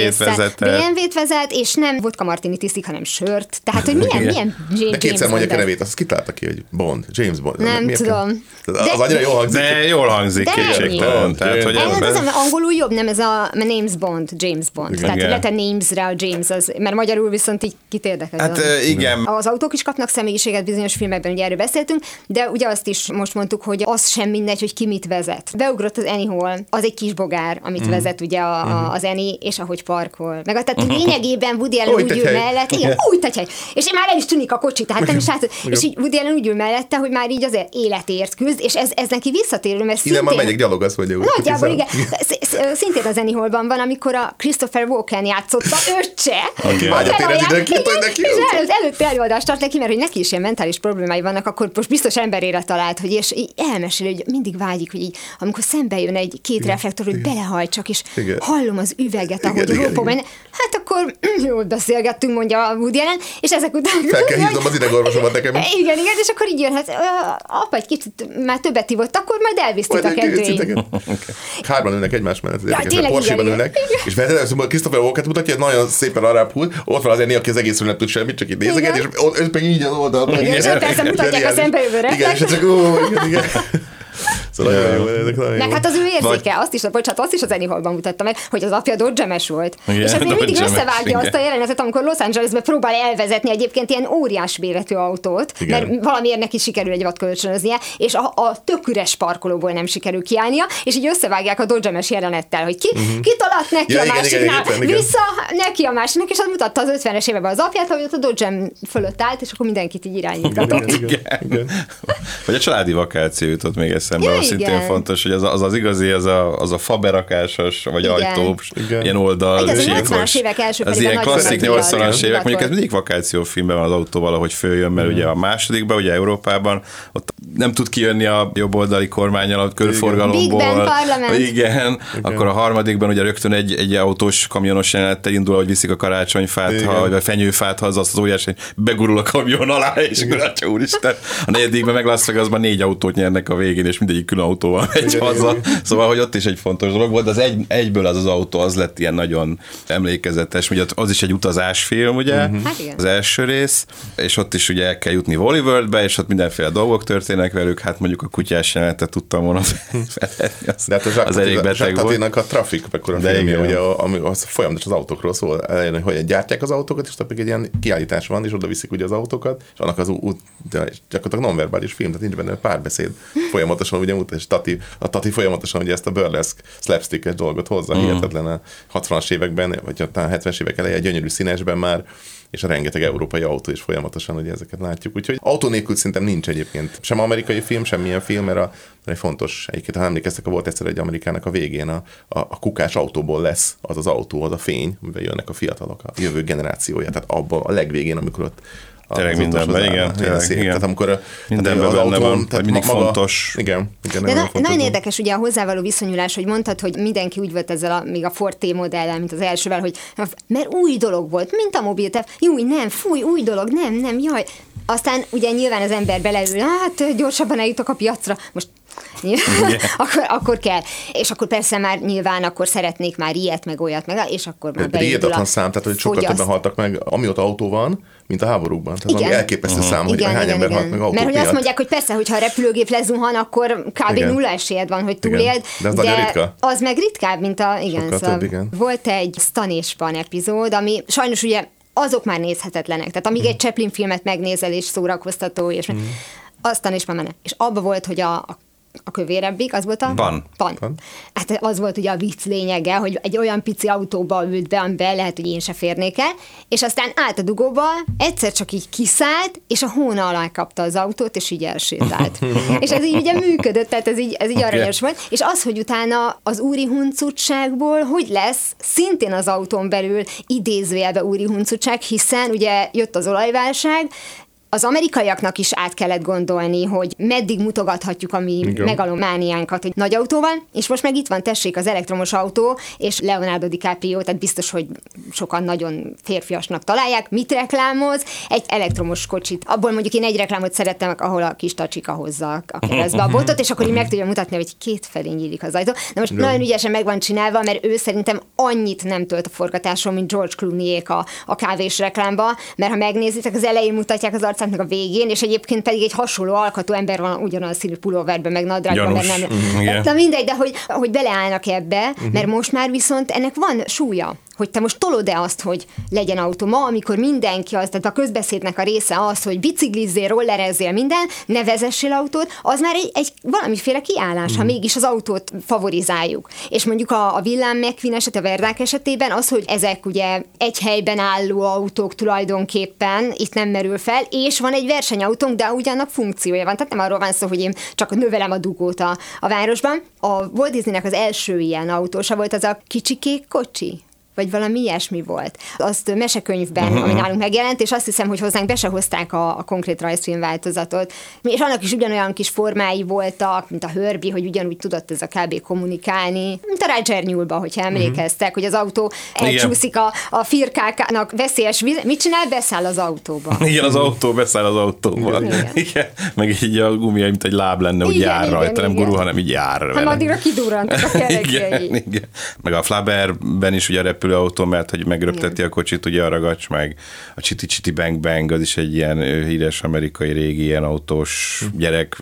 BMW-t vezetett. BMW-t vezet, és nem vodka martini tiszik, hanem sört. Tehát, hogy milyen, milyen James De kétszer mondják a ez? nevét, azt kitalálta ki, hogy Bond, James Bond. Nem Miért tudom. Az, De- az annyira jó hangzik. De jól hangzik kétségtelen. Tehát, hogy ez- az, mert angolul jobb, nem ez a Names Bond, James Bond. Igen. Tehát lehet a Names-re a James, az, mert magyarul viszont így kit érdekel. Hát igen, Az autók is kapnak személyiséget bizonyos filmekben, ugye erről beszéltünk, de ugye azt is most mondtuk, hogy az sem mindegy, hogy ki mit vezet. Beugrott az Annie Hall, az egy kis bogár, amit Mhm. vezet ugye a, a, az Annie, és ahogy parkol. Meg a, tehát <laughs> lényegében Woody Allen Úgy úgy ül mellett, igen, úgy tegy hely. És már el is tűnik a kocsi, tehát nem is látod. És így Woody Allen úgy ül mellette, hogy már így az életért küzd, és ez, ez neki visszatérő, mert Ide már szintén- megyek gyalog, azt mondja. Nagyjából <laughs> igen. Sz- sz- Szintén az Eniholban van, amikor a Christopher Walken játszotta öccse. Aki vágyat érez felajánl- mindenkit, igen, hogy neki És jó. előtt, előtte előadást tart neki, mert hogy neki is ilyen mentális problémái vannak, akkor most biztos emberére talált, hogy és így elmesél, hogy mindig vágyik, hogy így, amikor szembe jön egy két reflektor, hogy belehajtsak, és Igen. hallom az üveget, ahogy Igen, benne. Hát akkor <clears throat> jól beszélgettünk, mondja a Woody Allen, és ezek után... Fel kell hívnom az idegorvosomat nekem. Igen, igen, és akkor így jön, hát apa egy kicsit már többet ivott, akkor majd elvisztik Majd a egy kedvény. titeket. <laughs> Hárman ülnek egymás mellett, érdekes, tényleg, igen, ülnek, igen. és feltétlenül Christopher Walken mutatja, hogy nagyon szépen arrább húz, ott van az Enni, aki az egészről nem tud semmit, csak itt nézeget, és ő pedig így az oldalon. És ott persze mutatják a szembejövő Igen, és csak ó, igen, igen. <laughs> Szóval nagyon jó, ezek nagyon Meg jó. hát az ő érzéke, azt is, bocsánat, azt is az Annie Hallban mutatta meg, hogy az apja dodgemes volt. Igen, és azért mindig összevágja igen. azt a jelenetet, amikor Los Angelesbe próbál elvezetni egyébként ilyen óriás méretű autót, Igen. mert valamiért neki sikerül egy vad kölcsönöznie, és a, a tök üres parkolóból nem sikerül kiállnia, és így összevágják a dodgemes jelenettel, hogy ki, ki talált neki Ja, a igen, igen, másiknál, igen, igen. vissza neki a másiknak, és az mutatta az 50-es években az apját, hogy ott a Dodge fölött állt, és akkor mindenkit így irányítatott. Igen, igen, igen. Vagy a családi vakáció jutott még eszembe, Ja, szintén igen. fontos, hogy az az, az igazi, az a, az a faberakásos, vagy Igen. ajtós, Igen. ilyen oldal, Igen, az a síkos. 80-as évek első Az felében ilyen klasszik nagy divat. 80-as évek, mondjuk ez mindig vakációfilmben van az autó valahogy följön, mert ugye a másodikban, ugye Európában, ott nem tud kijönni a jobboldali kormányal a körforgalomból. Big Ben parlament. Igen. Akkor a harmadikban ugye rögtön egy, egy autós kamionos jelenettel indul, hogy viszik a karácsonyfát, Igen. ha, vagy a fenyőfát haza, azt az óriás, hogy begurul a kamion alá, és atya <laughs> úristen. A negyedikben meg Las Vegasban négy autót nyernek a végén, és mindegyik külön autóval megy Igen, haza. igen. Szóval, hogy ott is egy fontos dolog volt, de az egy, egyből az az autó az lett ilyen nagyon emlékezetes, ugye az is egy utazásfilm, ugye, uh-huh. Hát igen. az első rész, és ott is ugye el kell jutni Wally Worldbe, és ott mindenféle dolgok történnek velük, hát mondjuk a kutyás jelenetet tudtam volna <laughs> felvenni, az, De hát a az elég beteg volt. A Traffic, mekkora De filmje, igen. ugye, a- ami az folyamatos az autókról szól, elején, hogy gyártják az autókat, és pedig egy ilyen kiállítás van, és oda viszik ugye az autókat, és annak az út, de gyakorlatilag nonverbális film, tehát nincs benne párbeszéd. Folyamatosan ugye abszolút, és Tati, a Tati folyamatosan ugye ezt a burlesque slapstick dolgot hozza, mm. hihetetlen a 60-as években, vagy a 70-es évek eleje, gyönyörű színesben már, és a rengeteg európai autó is folyamatosan, hogy ezeket látjuk. Úgyhogy autó nélkül szerintem nincs egyébként sem amerikai film, sem milyen film, mert, a, egy fontos, egyébként, ha emlékeztek, volt egyszer egy Amerikának a végén a, a, a kukás autóból lesz az az autó, az a fény, amivel jönnek a fiatalok, a jövő generációja. Tehát abban a legvégén, amikor ott Tényleg mindenben, igen. Tényleg, igen. Tehát amikor mindenben benne van, tehát mindig maga, fontos. Igen. igen De na, nagyon érdekes ugye a hozzávaló viszonyulás, hogy mondtad, hogy mindenki úgy volt ezzel a, még a Forte modellel, mint az elsővel, hogy mert új dolog volt, mint a mobiltelefon. Jó, nem, fúj, új dolog, nem, nem, jaj. Aztán ugye nyilván az ember beleül, hát gyorsabban eljutok a piacra. Most <laughs> akkor, akkor kell. És akkor persze már nyilván akkor szeretnék már ilyet, meg olyat, meg, és akkor már beindul a szám, tehát hogy sokkal többen haltak meg, amióta autó van, mint a háborúkban. Tehát igen. elképesztő uh-huh. szám, hogy igen, hány igen, ember igen. halt meg autó Mert hogy azt mondják, hogy persze, hogyha a repülőgép lezuhan, akkor kb. igen. nulla esélyed van, hogy túléld. De az de ritka. Az meg ritkább, mint a... Igen, Sokkal szóval több, igen. Volt egy Stan és Pan epizód, ami sajnos ugye azok már nézhetetlenek. Tehát amíg mm. egy Chaplin filmet megnézel és szórakoztató, és mm. aztán is már menne. És abba volt, hogy a, a a kövérebbik, az volt a... Van. Van. Van. Hát az volt ugye a vicc lényege, hogy egy olyan pici autóba ült be, amiben lehet, hogy én se férnék el, és aztán állt a dugóba, egyszer csak így kiszállt, és a hóna alá kapta az autót, és így elsétált. <laughs> és ez így ugye működött, tehát ez így, ez így okay. aranyos volt. És az, hogy utána az úri huncutságból hogy lesz szintén az autón belül idézőjelbe úri huncutság, hiszen ugye jött az olajválság, az amerikaiaknak is át kellett gondolni, hogy meddig mutogathatjuk a mi megalomániánkat, hogy nagy autóval, és most meg itt van, tessék, az elektromos autó, és Leonardo DiCaprio, tehát biztos, hogy sokan nagyon férfiasnak találják, mit reklámoz? Egy elektromos kocsit. Abból mondjuk én egy reklámot szerettem, ahol a kis tacsika hozza a keresztbe a botot, és akkor így meg tudja mutatni, hogy két felé nyílik az ajtó. Na most nagyon ügyesen meg van csinálva, mert ő szerintem annyit nem tölt a forgatáson, mint George clooney a, a kávés reklámba, mert ha megnézitek, az elején mutatják az arcát, meg a végén, és egyébként pedig egy hasonló alkatú ember van ugyanaz színű pulóverben, meg nadrágban, mert nem. Mm, Na mindegy, de hogy, hogy beleállnak ebbe, uh-huh. mert most már viszont ennek van súlya hogy te most tolod-e azt, hogy legyen autó ma, amikor mindenki az, tehát a közbeszédnek a része az, hogy biciklizzél, rollerezzél, minden, ne vezessél autót, az már egy, egy valamiféle kiállás, mm. ha mhm. mégis az autót favorizáljuk. És mondjuk a, a villám McQueen eset, a Verdák esetében az, hogy ezek ugye egy helyben álló autók tulajdonképpen itt nem merül fel, és van egy versenyautónk, de ugyanak funkciója van. Tehát nem arról van szó, hogy én csak növelem a dugót a, a városban. A Walt Disneynek az első ilyen autósa volt az a kicsi kék kocsi vagy valami ilyesmi volt. Azt mesekönyvben, uh-huh. ami nálunk megjelent, és azt hiszem, hogy hozzánk be se hozták a, a konkrét rajzfilm változatot. És annak is ugyanolyan kis formái voltak, mint a Hörbi, hogy ugyanúgy tudott ez a kb. kommunikálni, mint a Roger Nyúlba, hogyha mhm. emlékeztek, uh-huh. hogy az autó elcsúszik a, a firkákának veszélyes víz. Mit csinál? Beszáll az autóba. <laughs> Igen, az autó beszáll az autóba. Igen. igen. Meg így a gumia, mint egy láb lenne, hogy igen, jár igen, rajta, igen. nem gurul, hanem így jár. Hát addigra kidurrantak a kerekjei. <laughs> igen, igen. Meg a Flaberben is ugye repülőautó, mert hogy megröpteti Igen. a kocsit, ugye a ragacs, meg a Chiti Chiti Bang Bang, az is egy ilyen híres amerikai régi ilyen autós hm. gyerek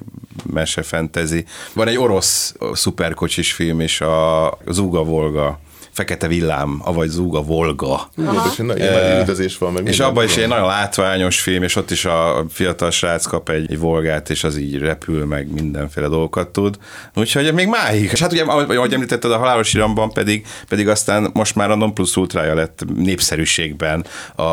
mese fantasy. Van egy orosz szuperkocsis film is, a Zuga Volga Fekete Villám, avagy Zúga Volga. És egy üldözés van. Meg és abban is egy nagyon látványos film, és ott is a fiatal srác kap egy, egy volgát, és az így repül, meg mindenféle dolgokat tud. Úgyhogy még máig. És hát ugye, ahogy említetted, a halálos iramban pedig, pedig aztán most már a non plus ultrája lett népszerűségben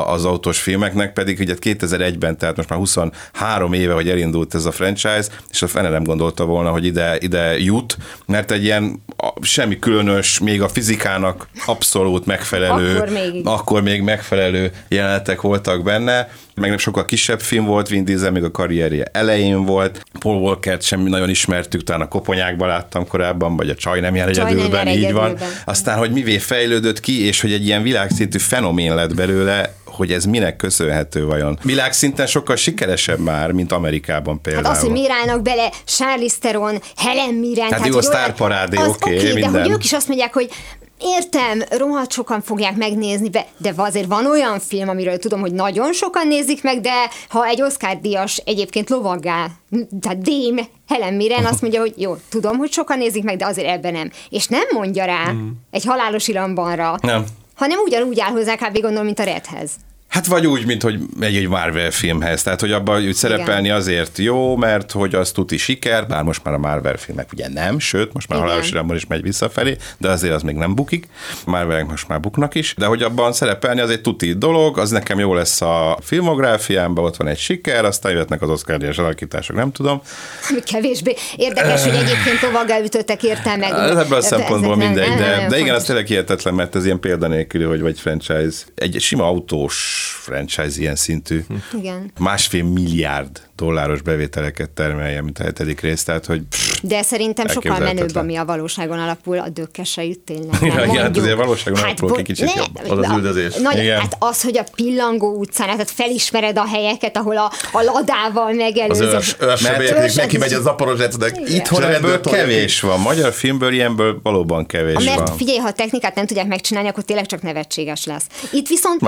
az autós filmeknek, pedig ugye 2001-ben, tehát most már 23 éve, hogy elindult ez a franchise, és a fene nem gondolta volna, hogy ide, ide jut, mert egy ilyen semmi különös, még a fizikának kornak abszolút megfelelő, akkor még, akkor még megfelelő jelenetek voltak benne, meg nem sokkal kisebb film volt, Vin Diesel még a karrierje elején volt, Paul Walker-t sem nagyon ismertük, talán a koponyákban láttam korábban, vagy a Csaj nem jár egyedülben, így egyedülben. van. Aztán, hogy mivé fejlődött ki, és hogy egy ilyen világszintű fenomén lett belőle, hogy ez minek köszönhető vajon. Világszinten sokkal sikeresebb már, mint Amerikában például. Hát az, hogy mirállnak bele Charlize Theron, Helen Mirren. Hát, hát jó, a sztárparádé, oké, okay, okay, minden. de hogy ők is azt mondják, hogy Értem, rohadt sokan fogják megnézni, de azért van olyan film, amiről tudom, hogy nagyon sokan nézik meg, de ha egy Oscar-díjas egyébként lovaggá, tehát Dame Helen Mirren azt mondja, hogy jó, tudom, hogy sokan nézik meg, de azért ebben nem. És nem mondja rá mm. egy halálos irambanra, nem. hanem ugyanúgy áll hozzá kb. gondolom, mint a Redhez. Hát vagy úgy, mint hogy egy, egy Marvel filmhez, tehát hogy abban úgy szerepelni azért jó, mert hogy az tuti siker, bár most már a Marvel filmek ugye nem, sőt, most már halálos iramból is megy visszafelé, de azért az még nem bukik, Marvelek most már buknak is, de hogy abban szerepelni az egy tuti dolog, az nekem jó lesz a filmográfiámban, ott van egy siker, aztán jöhetnek az oscar díjas alakítások, nem tudom. Kevésbé érdekes, hogy egyébként lovaggal ütöttek érte meg. Ez ebből a szempontból mindegy, de, de igen, az tényleg hihetetlen, mert ez ilyen példanélküli, hogy vagy franchise. Egy sima autós franchise ilyen szintű. Igen. Másfél milliárd dolláros bevételeket termelje, mint a hetedik rész, tehát hogy pff, De szerintem sokkal menőbb, ami a valóságon alapul, a dökkesejű tényleg. Ja, igen, hát azért valóságon alapul bo- ki kicsit jobb. Az az a- üldözés. Nagy, Igen. hát az, hogy a pillangó utcán, tehát felismered a helyeket, ahol a, a ladával Az megelőzöd. őrs, őrsebélyek, Mert- Őrs- neki megy a zaporozsecnek. itthon ebből kevés van. Magyar filmből ilyenből valóban kevés Mert van. figyelj, ha a technikát nem tudják megcsinálni, akkor tényleg csak nevetséges lesz. Itt viszont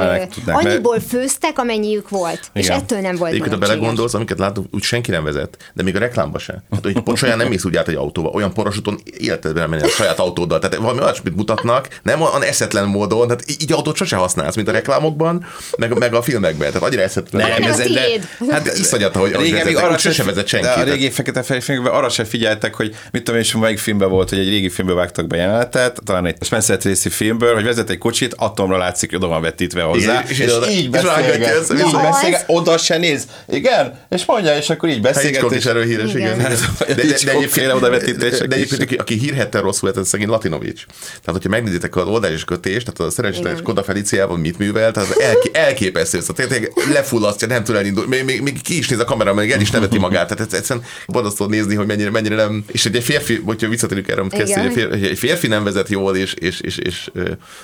annyiból főztek, amennyiük volt, és ettől nem volt Egyébként, ha belegondolsz, amiket látunk, úgy senki nem vezet, de még a reklámba se. Hát, hogy pont olyan nem mész úgy át egy autóba, olyan parasúton életedben menni a saját autóddal. Tehát valami olyasmit mutatnak, nem olyan eszetlen módon, tehát így autót sose használsz, mint a reklámokban, meg, meg a filmekben. Tehát annyira eszetlen. Nem, ez a tiéd. Hát iszonyat, hogy Régen még arra sose vezet senki. de A Tehát- régi fekete fehér filmekben arra se figyeltek, hogy mit tudom én, és melyik filmben volt, hogy egy régi filmben vágtak be jelenetet, talán egy Spencer Tracy filmből, hogy vezet egy kocsit, atomra látszik, hogy oda van vetítve hozzá, Igen, és, és oda- így és rágatja beszélget, így beszélget, oda se néz, igen, és mondja, és akkor így beszélget, Hitchcock és is erről híres, igen. Igen. Hát, Hitchcock-féle odavetítések de is. egyébként, aki, aki hírhettel rosszul lett, ez szegény Latinovics. Tehát, hogyha megnézitek az oldalás kötést, tehát a szerencsétlen. Koda Feliciával mit művel, tehát az elké, elképesztő, szóval tényleg lefullasztja, nem tud elindulni, még, még, még, ki is néz a kamera, még el is neveti <laughs> magát, tehát ez egyszerűen borzasztó nézni, hogy mennyire, mennyire nem, és egy férfi, hogyha visszatérünk erre, amit kezdtél, egy férfi, egy férfi nem vezet jól, és, és, és, és,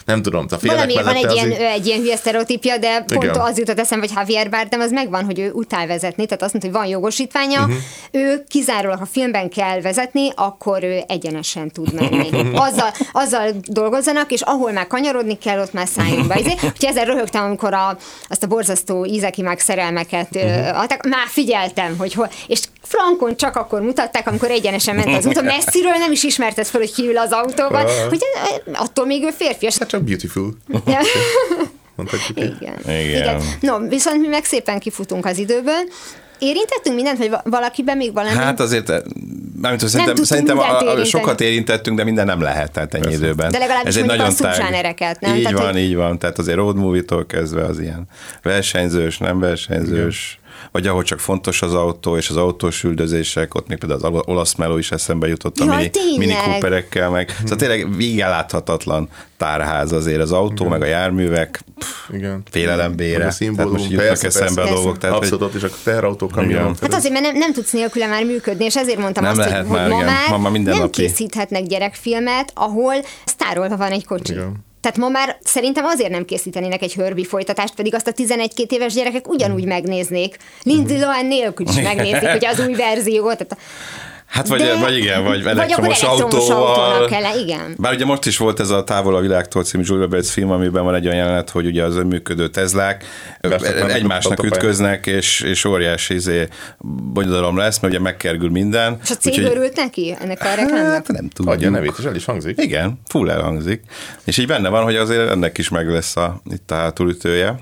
nem tudom, a Valamiért van egy ilyen, egy ilyen hülye sztereotípia, de pont az jutott eszembe, hogy Javier Bardem az megvan, hogy ő utál vezetni, tehát azt mondta, hogy van jogosítványa, uh-huh. ő kizárólag, ha filmben kell vezetni, akkor ő egyenesen tud menni. <laughs> Azzal, azzal dolgozzanak, és ahol már kanyarodni kell, ott már szálljunk be. <laughs> Ezért, Úgyhogy ezzel röhögtem, amikor a, azt a borzasztó ízeki meg szerelmeket uh-huh. adták, már figyeltem, hogy hol, és Frankon csak akkor mutatták, amikor egyenesen ment az úton, messziről nem is ismerted fel, hogy ki ül az autóban, hogy attól még ő férfias. Hát csak beautiful. Mondhatjuk így. Igen. Igen. No, viszont mi meg szépen kifutunk az időből. Érintettünk mindent, vagy va- valakiben még valami? Hát azért, mármint, hogy szerintem, tudtunk szerintem a, a, sokat érintettünk, de minden nem lehet, tehát ennyi időben. De legalábbis Ez egy nagyon a tág. nem? Így Tehát, van, hogy- így van. Tehát azért road movie-tól kezdve az ilyen versenyzős, nem versenyzős, vagy ahol csak fontos az autó, és az autós üldözések, ott még például az olasz meló is eszembe jutott a Jaj, mini, tényleg. mini Cooperekkel meg. Szóval tényleg láthatatlan tárház azért az autó, meg a járművek, pff, Igen. félelembére. A Tehát szimbólum, most így jutnak persze, eszembe a persze. dolgok. Tehát, hogy Abszolút, és a teherautó, Igen. kamionok. Hát azért, mert nem, nem tudsz nélküle már működni, és ezért mondtam Nem azt, lehet hogy, hogy már, ma igen. már Ma már nem mindennapi. készíthetnek gyerekfilmet, ahol sztárolva van egy kocsi. Igen. Tehát ma már szerintem azért nem készítenének egy Herbie folytatást, pedig azt a 11-2 éves gyerekek ugyanúgy megnéznék. Lindsay Lohan nélkül is <laughs> megnézik, hogy az új verziót. Tehát Hát vagy, De- vagy igen, vagy Vagy elektromos, akkor elektromos autóval. autónak kell, igen. Bár ugye most is volt ez a Távol a világtól című Julia Roberts film, amiben van egy olyan jelenet, hogy ugye az önműködő Tezlák egymásnak ütköznek, és, és óriási izé, bonyodalom lesz, mert ugye megkerül minden. és a cég Úgyhogy- örült neki ennek a reklámnak? Hát nem tudom. Adja nevét, és el is hangzik. Igen, full elhangzik. És így benne van, hogy azért ennek is meg lesz a, itt a hátulütője.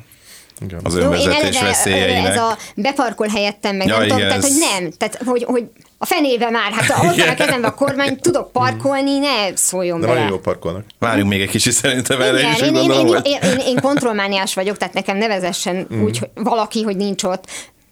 Igen. Az Jó, én önvezetés eleve veszélyeinek. ez a beparkol helyettem meg, Ja, nem tudom, igen, tehát hogy ez- nem, tehát hogy, hogy a fenébe már, hát ha ott van a kezembe a kormány, tudok parkolni, ne szóljon De bele. nagyon jó parkolnak. Várjunk még egy kicsit szerintem erre Igen, is, én, én, gondolom, én, hogy... én, én, én kontrollmániás vagyok, tehát nekem nevezessen Mm. úgy, hogy valaki, hogy nincs ott.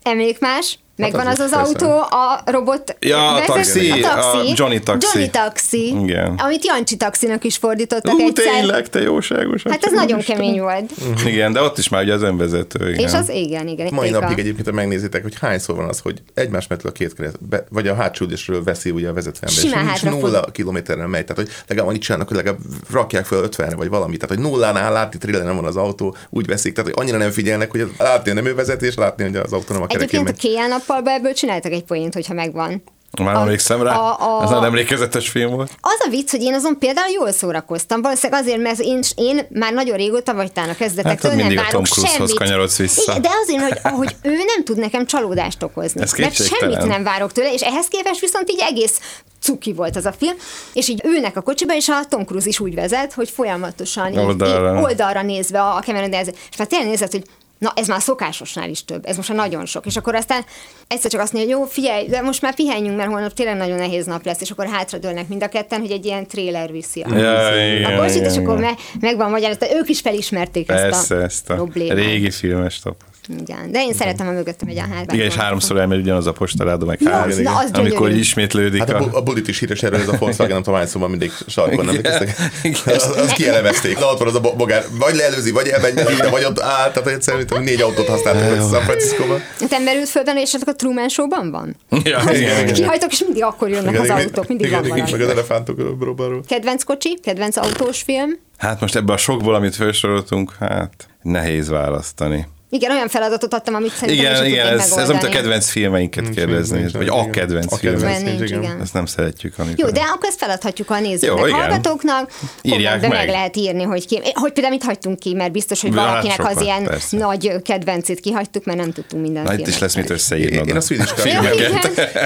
Emlékmás? Megvan az az az persze. autó, a robot Ja, a vezet- taxi, a, taxi, a Johnny taxi. Johnny taxi, Igen. amit Jancsi taxinak is fordítottak Ú, egyszer. tényleg, te jóságos. Hát ez nagyon Isten. kemény volt. <laughs> Igen, de ott is már ugye az önvezető. Igen. És az igen, igen. Mai Éka. napig egyébként, ha megnézitek, hogy hányszor van az, hogy egymás mellett a két kereszt, be, vagy a hátsó ülésről veszi ugye a vezető ember, Simán és nincs nulla kilométerrel megy. Tehát, hogy legalább annyit csinálnak, hogy legalább rakják fel 50-re, vagy valami. Tehát, hogy nullánál látni trilleren van az autó, úgy veszik, tehát, hogy annyira nem figyelnek, hogy az- látni nem ő vezet, és látni, hogy az autó nem a kerekén Egyébként a nappalba ebből csináltak egy poént, hogyha megvan. Már a- emlékszem rá, a- a- ez nagyon emlékezetes film volt. Az a vicc, hogy én azon például jól szórakoztam. Valószínűleg azért, mert én, én már nagyon régóta, vagy talán a kezdetektől Hát, nem várok semmit. kanyarodsz vissza. Igen, de azért, hogy ahogy <laughs> ő nem tud nekem csalódást okozni. Ez mert semmit nem várok tőle, és ehhez képest viszont így egész cuki volt az a film, és így őnek a kocsiba, és a Tom Cruise is úgy vezet, hogy folyamatosan Oldalra. így oldalra nézve a Cameron Diaz, és már tényleg nézett, hogy Na, ez már szokásosnál is több, ez most már nagyon sok. És akkor aztán egyszer csak azt mondja, hogy jó, figyelj, de most már pihenjünk, mert holnap tényleg nagyon nehéz nap lesz, és akkor hátradőlnek mind a ketten, hogy egy ilyen tréler viszi a, Ja, igen, a kocsit, és akkor me, megvan magyarázat, ők is felismerték Persze, ezt a, ezt a problémát. régi filmes tapasztalat. Igen, de én szeretem, ha mögöttem egy a hátban. Igen, és háromszor elmegy ugyanaz a postaláda, meg három, na, az amikor gyönyörű. ismétlődik Hát a, a... bu- a bulit is híres erről, ez a Volkswagen, nem tudom, hány szóval mindig sarkon, nem Igen, emlékeztek? igen. Az, az kielevezték. Na, ott van az a bo- bogár, vagy leelőzi, vagy elmegy mellette, vagy ott áll, tehát hogy szerintem négy autót használtak San Francisco-ban. Te merült föl benne, és a Truman Show-ban van? Ja, igen, igen. Kihajtok, és mindig akkor jönnek az autók, mindig igen, van igen, valami. meg az elefántok próbálról. Kedvenc kocsi, kedvenc autós film. Hát most ebbe a sokból, amit felsoroltunk, hát nehéz választani. Igen, olyan feladatot adtam, amit szerintem Igen, is igen, ez, ez amit a megoldani. kedvenc filmeinket Nincs, kérdezni, nincs, vagy nincs, a kedvenc A kedvenc filmet. Nincs, nincs, igen. Ezt nem szeretjük, amikor... Jó, de akkor ezt feladhatjuk a nézőknek, Jó, igen. hallgatóknak. Írják meg. meg. lehet írni, hogy ki, hogy például mit hagytunk ki, mert biztos, hogy hát valakinek az sokat, ilyen persze. nagy kedvencét kihagytuk, mert nem tudtunk minden Na, itt is lesz mit összeírnod. Én a Swedish Cat- Ja, igen.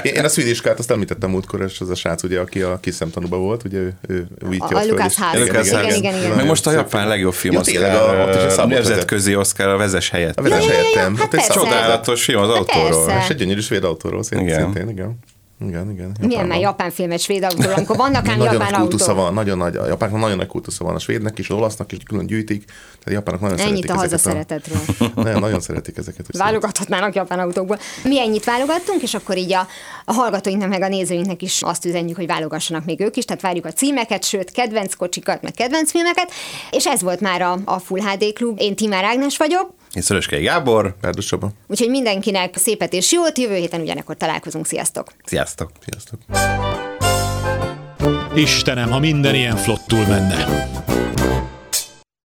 Én- Én a Swedish Cat, azt említettem múltkor, és az a srác, ugye, aki a kis szemtanúban volt, ugye ő, ő újítja A- a Lucas Haas. Igen, Igen, igen. Meg most a japán legjobb film a- a számot nemzetközi Oscar a vezes helyett. A vezes Ja, ja, ja, helyettem. hát egy persze. szám- Csodálatos film az Hát autóról. persze. És egy gyönyörű svéd autóról, szint- Igen. szintén, igen. Igen, igen. Milyen Japánban. már japán filmet, svéd autóról, amikor vannak ám nagyon japán autók. van, nagyon nagy, a japánoknak nagyon nagy kultusza van, a svédnek is, az olasznak is külön gyűjtik, tehát a japánok nagyon Ennyit szeretik a ezeket hazaszeretetről. <laughs> Nagyon, nagyon szeretik ezeket. Válogathatnának japán autókból. Mi ennyit válogattunk, és akkor így a, a hallgatóinknak, meg a nézőinknek is azt üzenjük, hogy válogassanak még ők is, tehát várjuk a címeket, sőt, kedvenc kocsikat, meg kedvenc filmeket, és ez volt már a, a Full HD Klub. Én Timár Ágnes vagyok, Én Szöröskei Gábor. Perdus Csaba. úgyhogy mindenkinek szépet és jót, jövő héten ugyanekkor találkozunk, sziasztok! Sziasztok! Sziasztok. Istenem, ha minden ilyen flottul menne.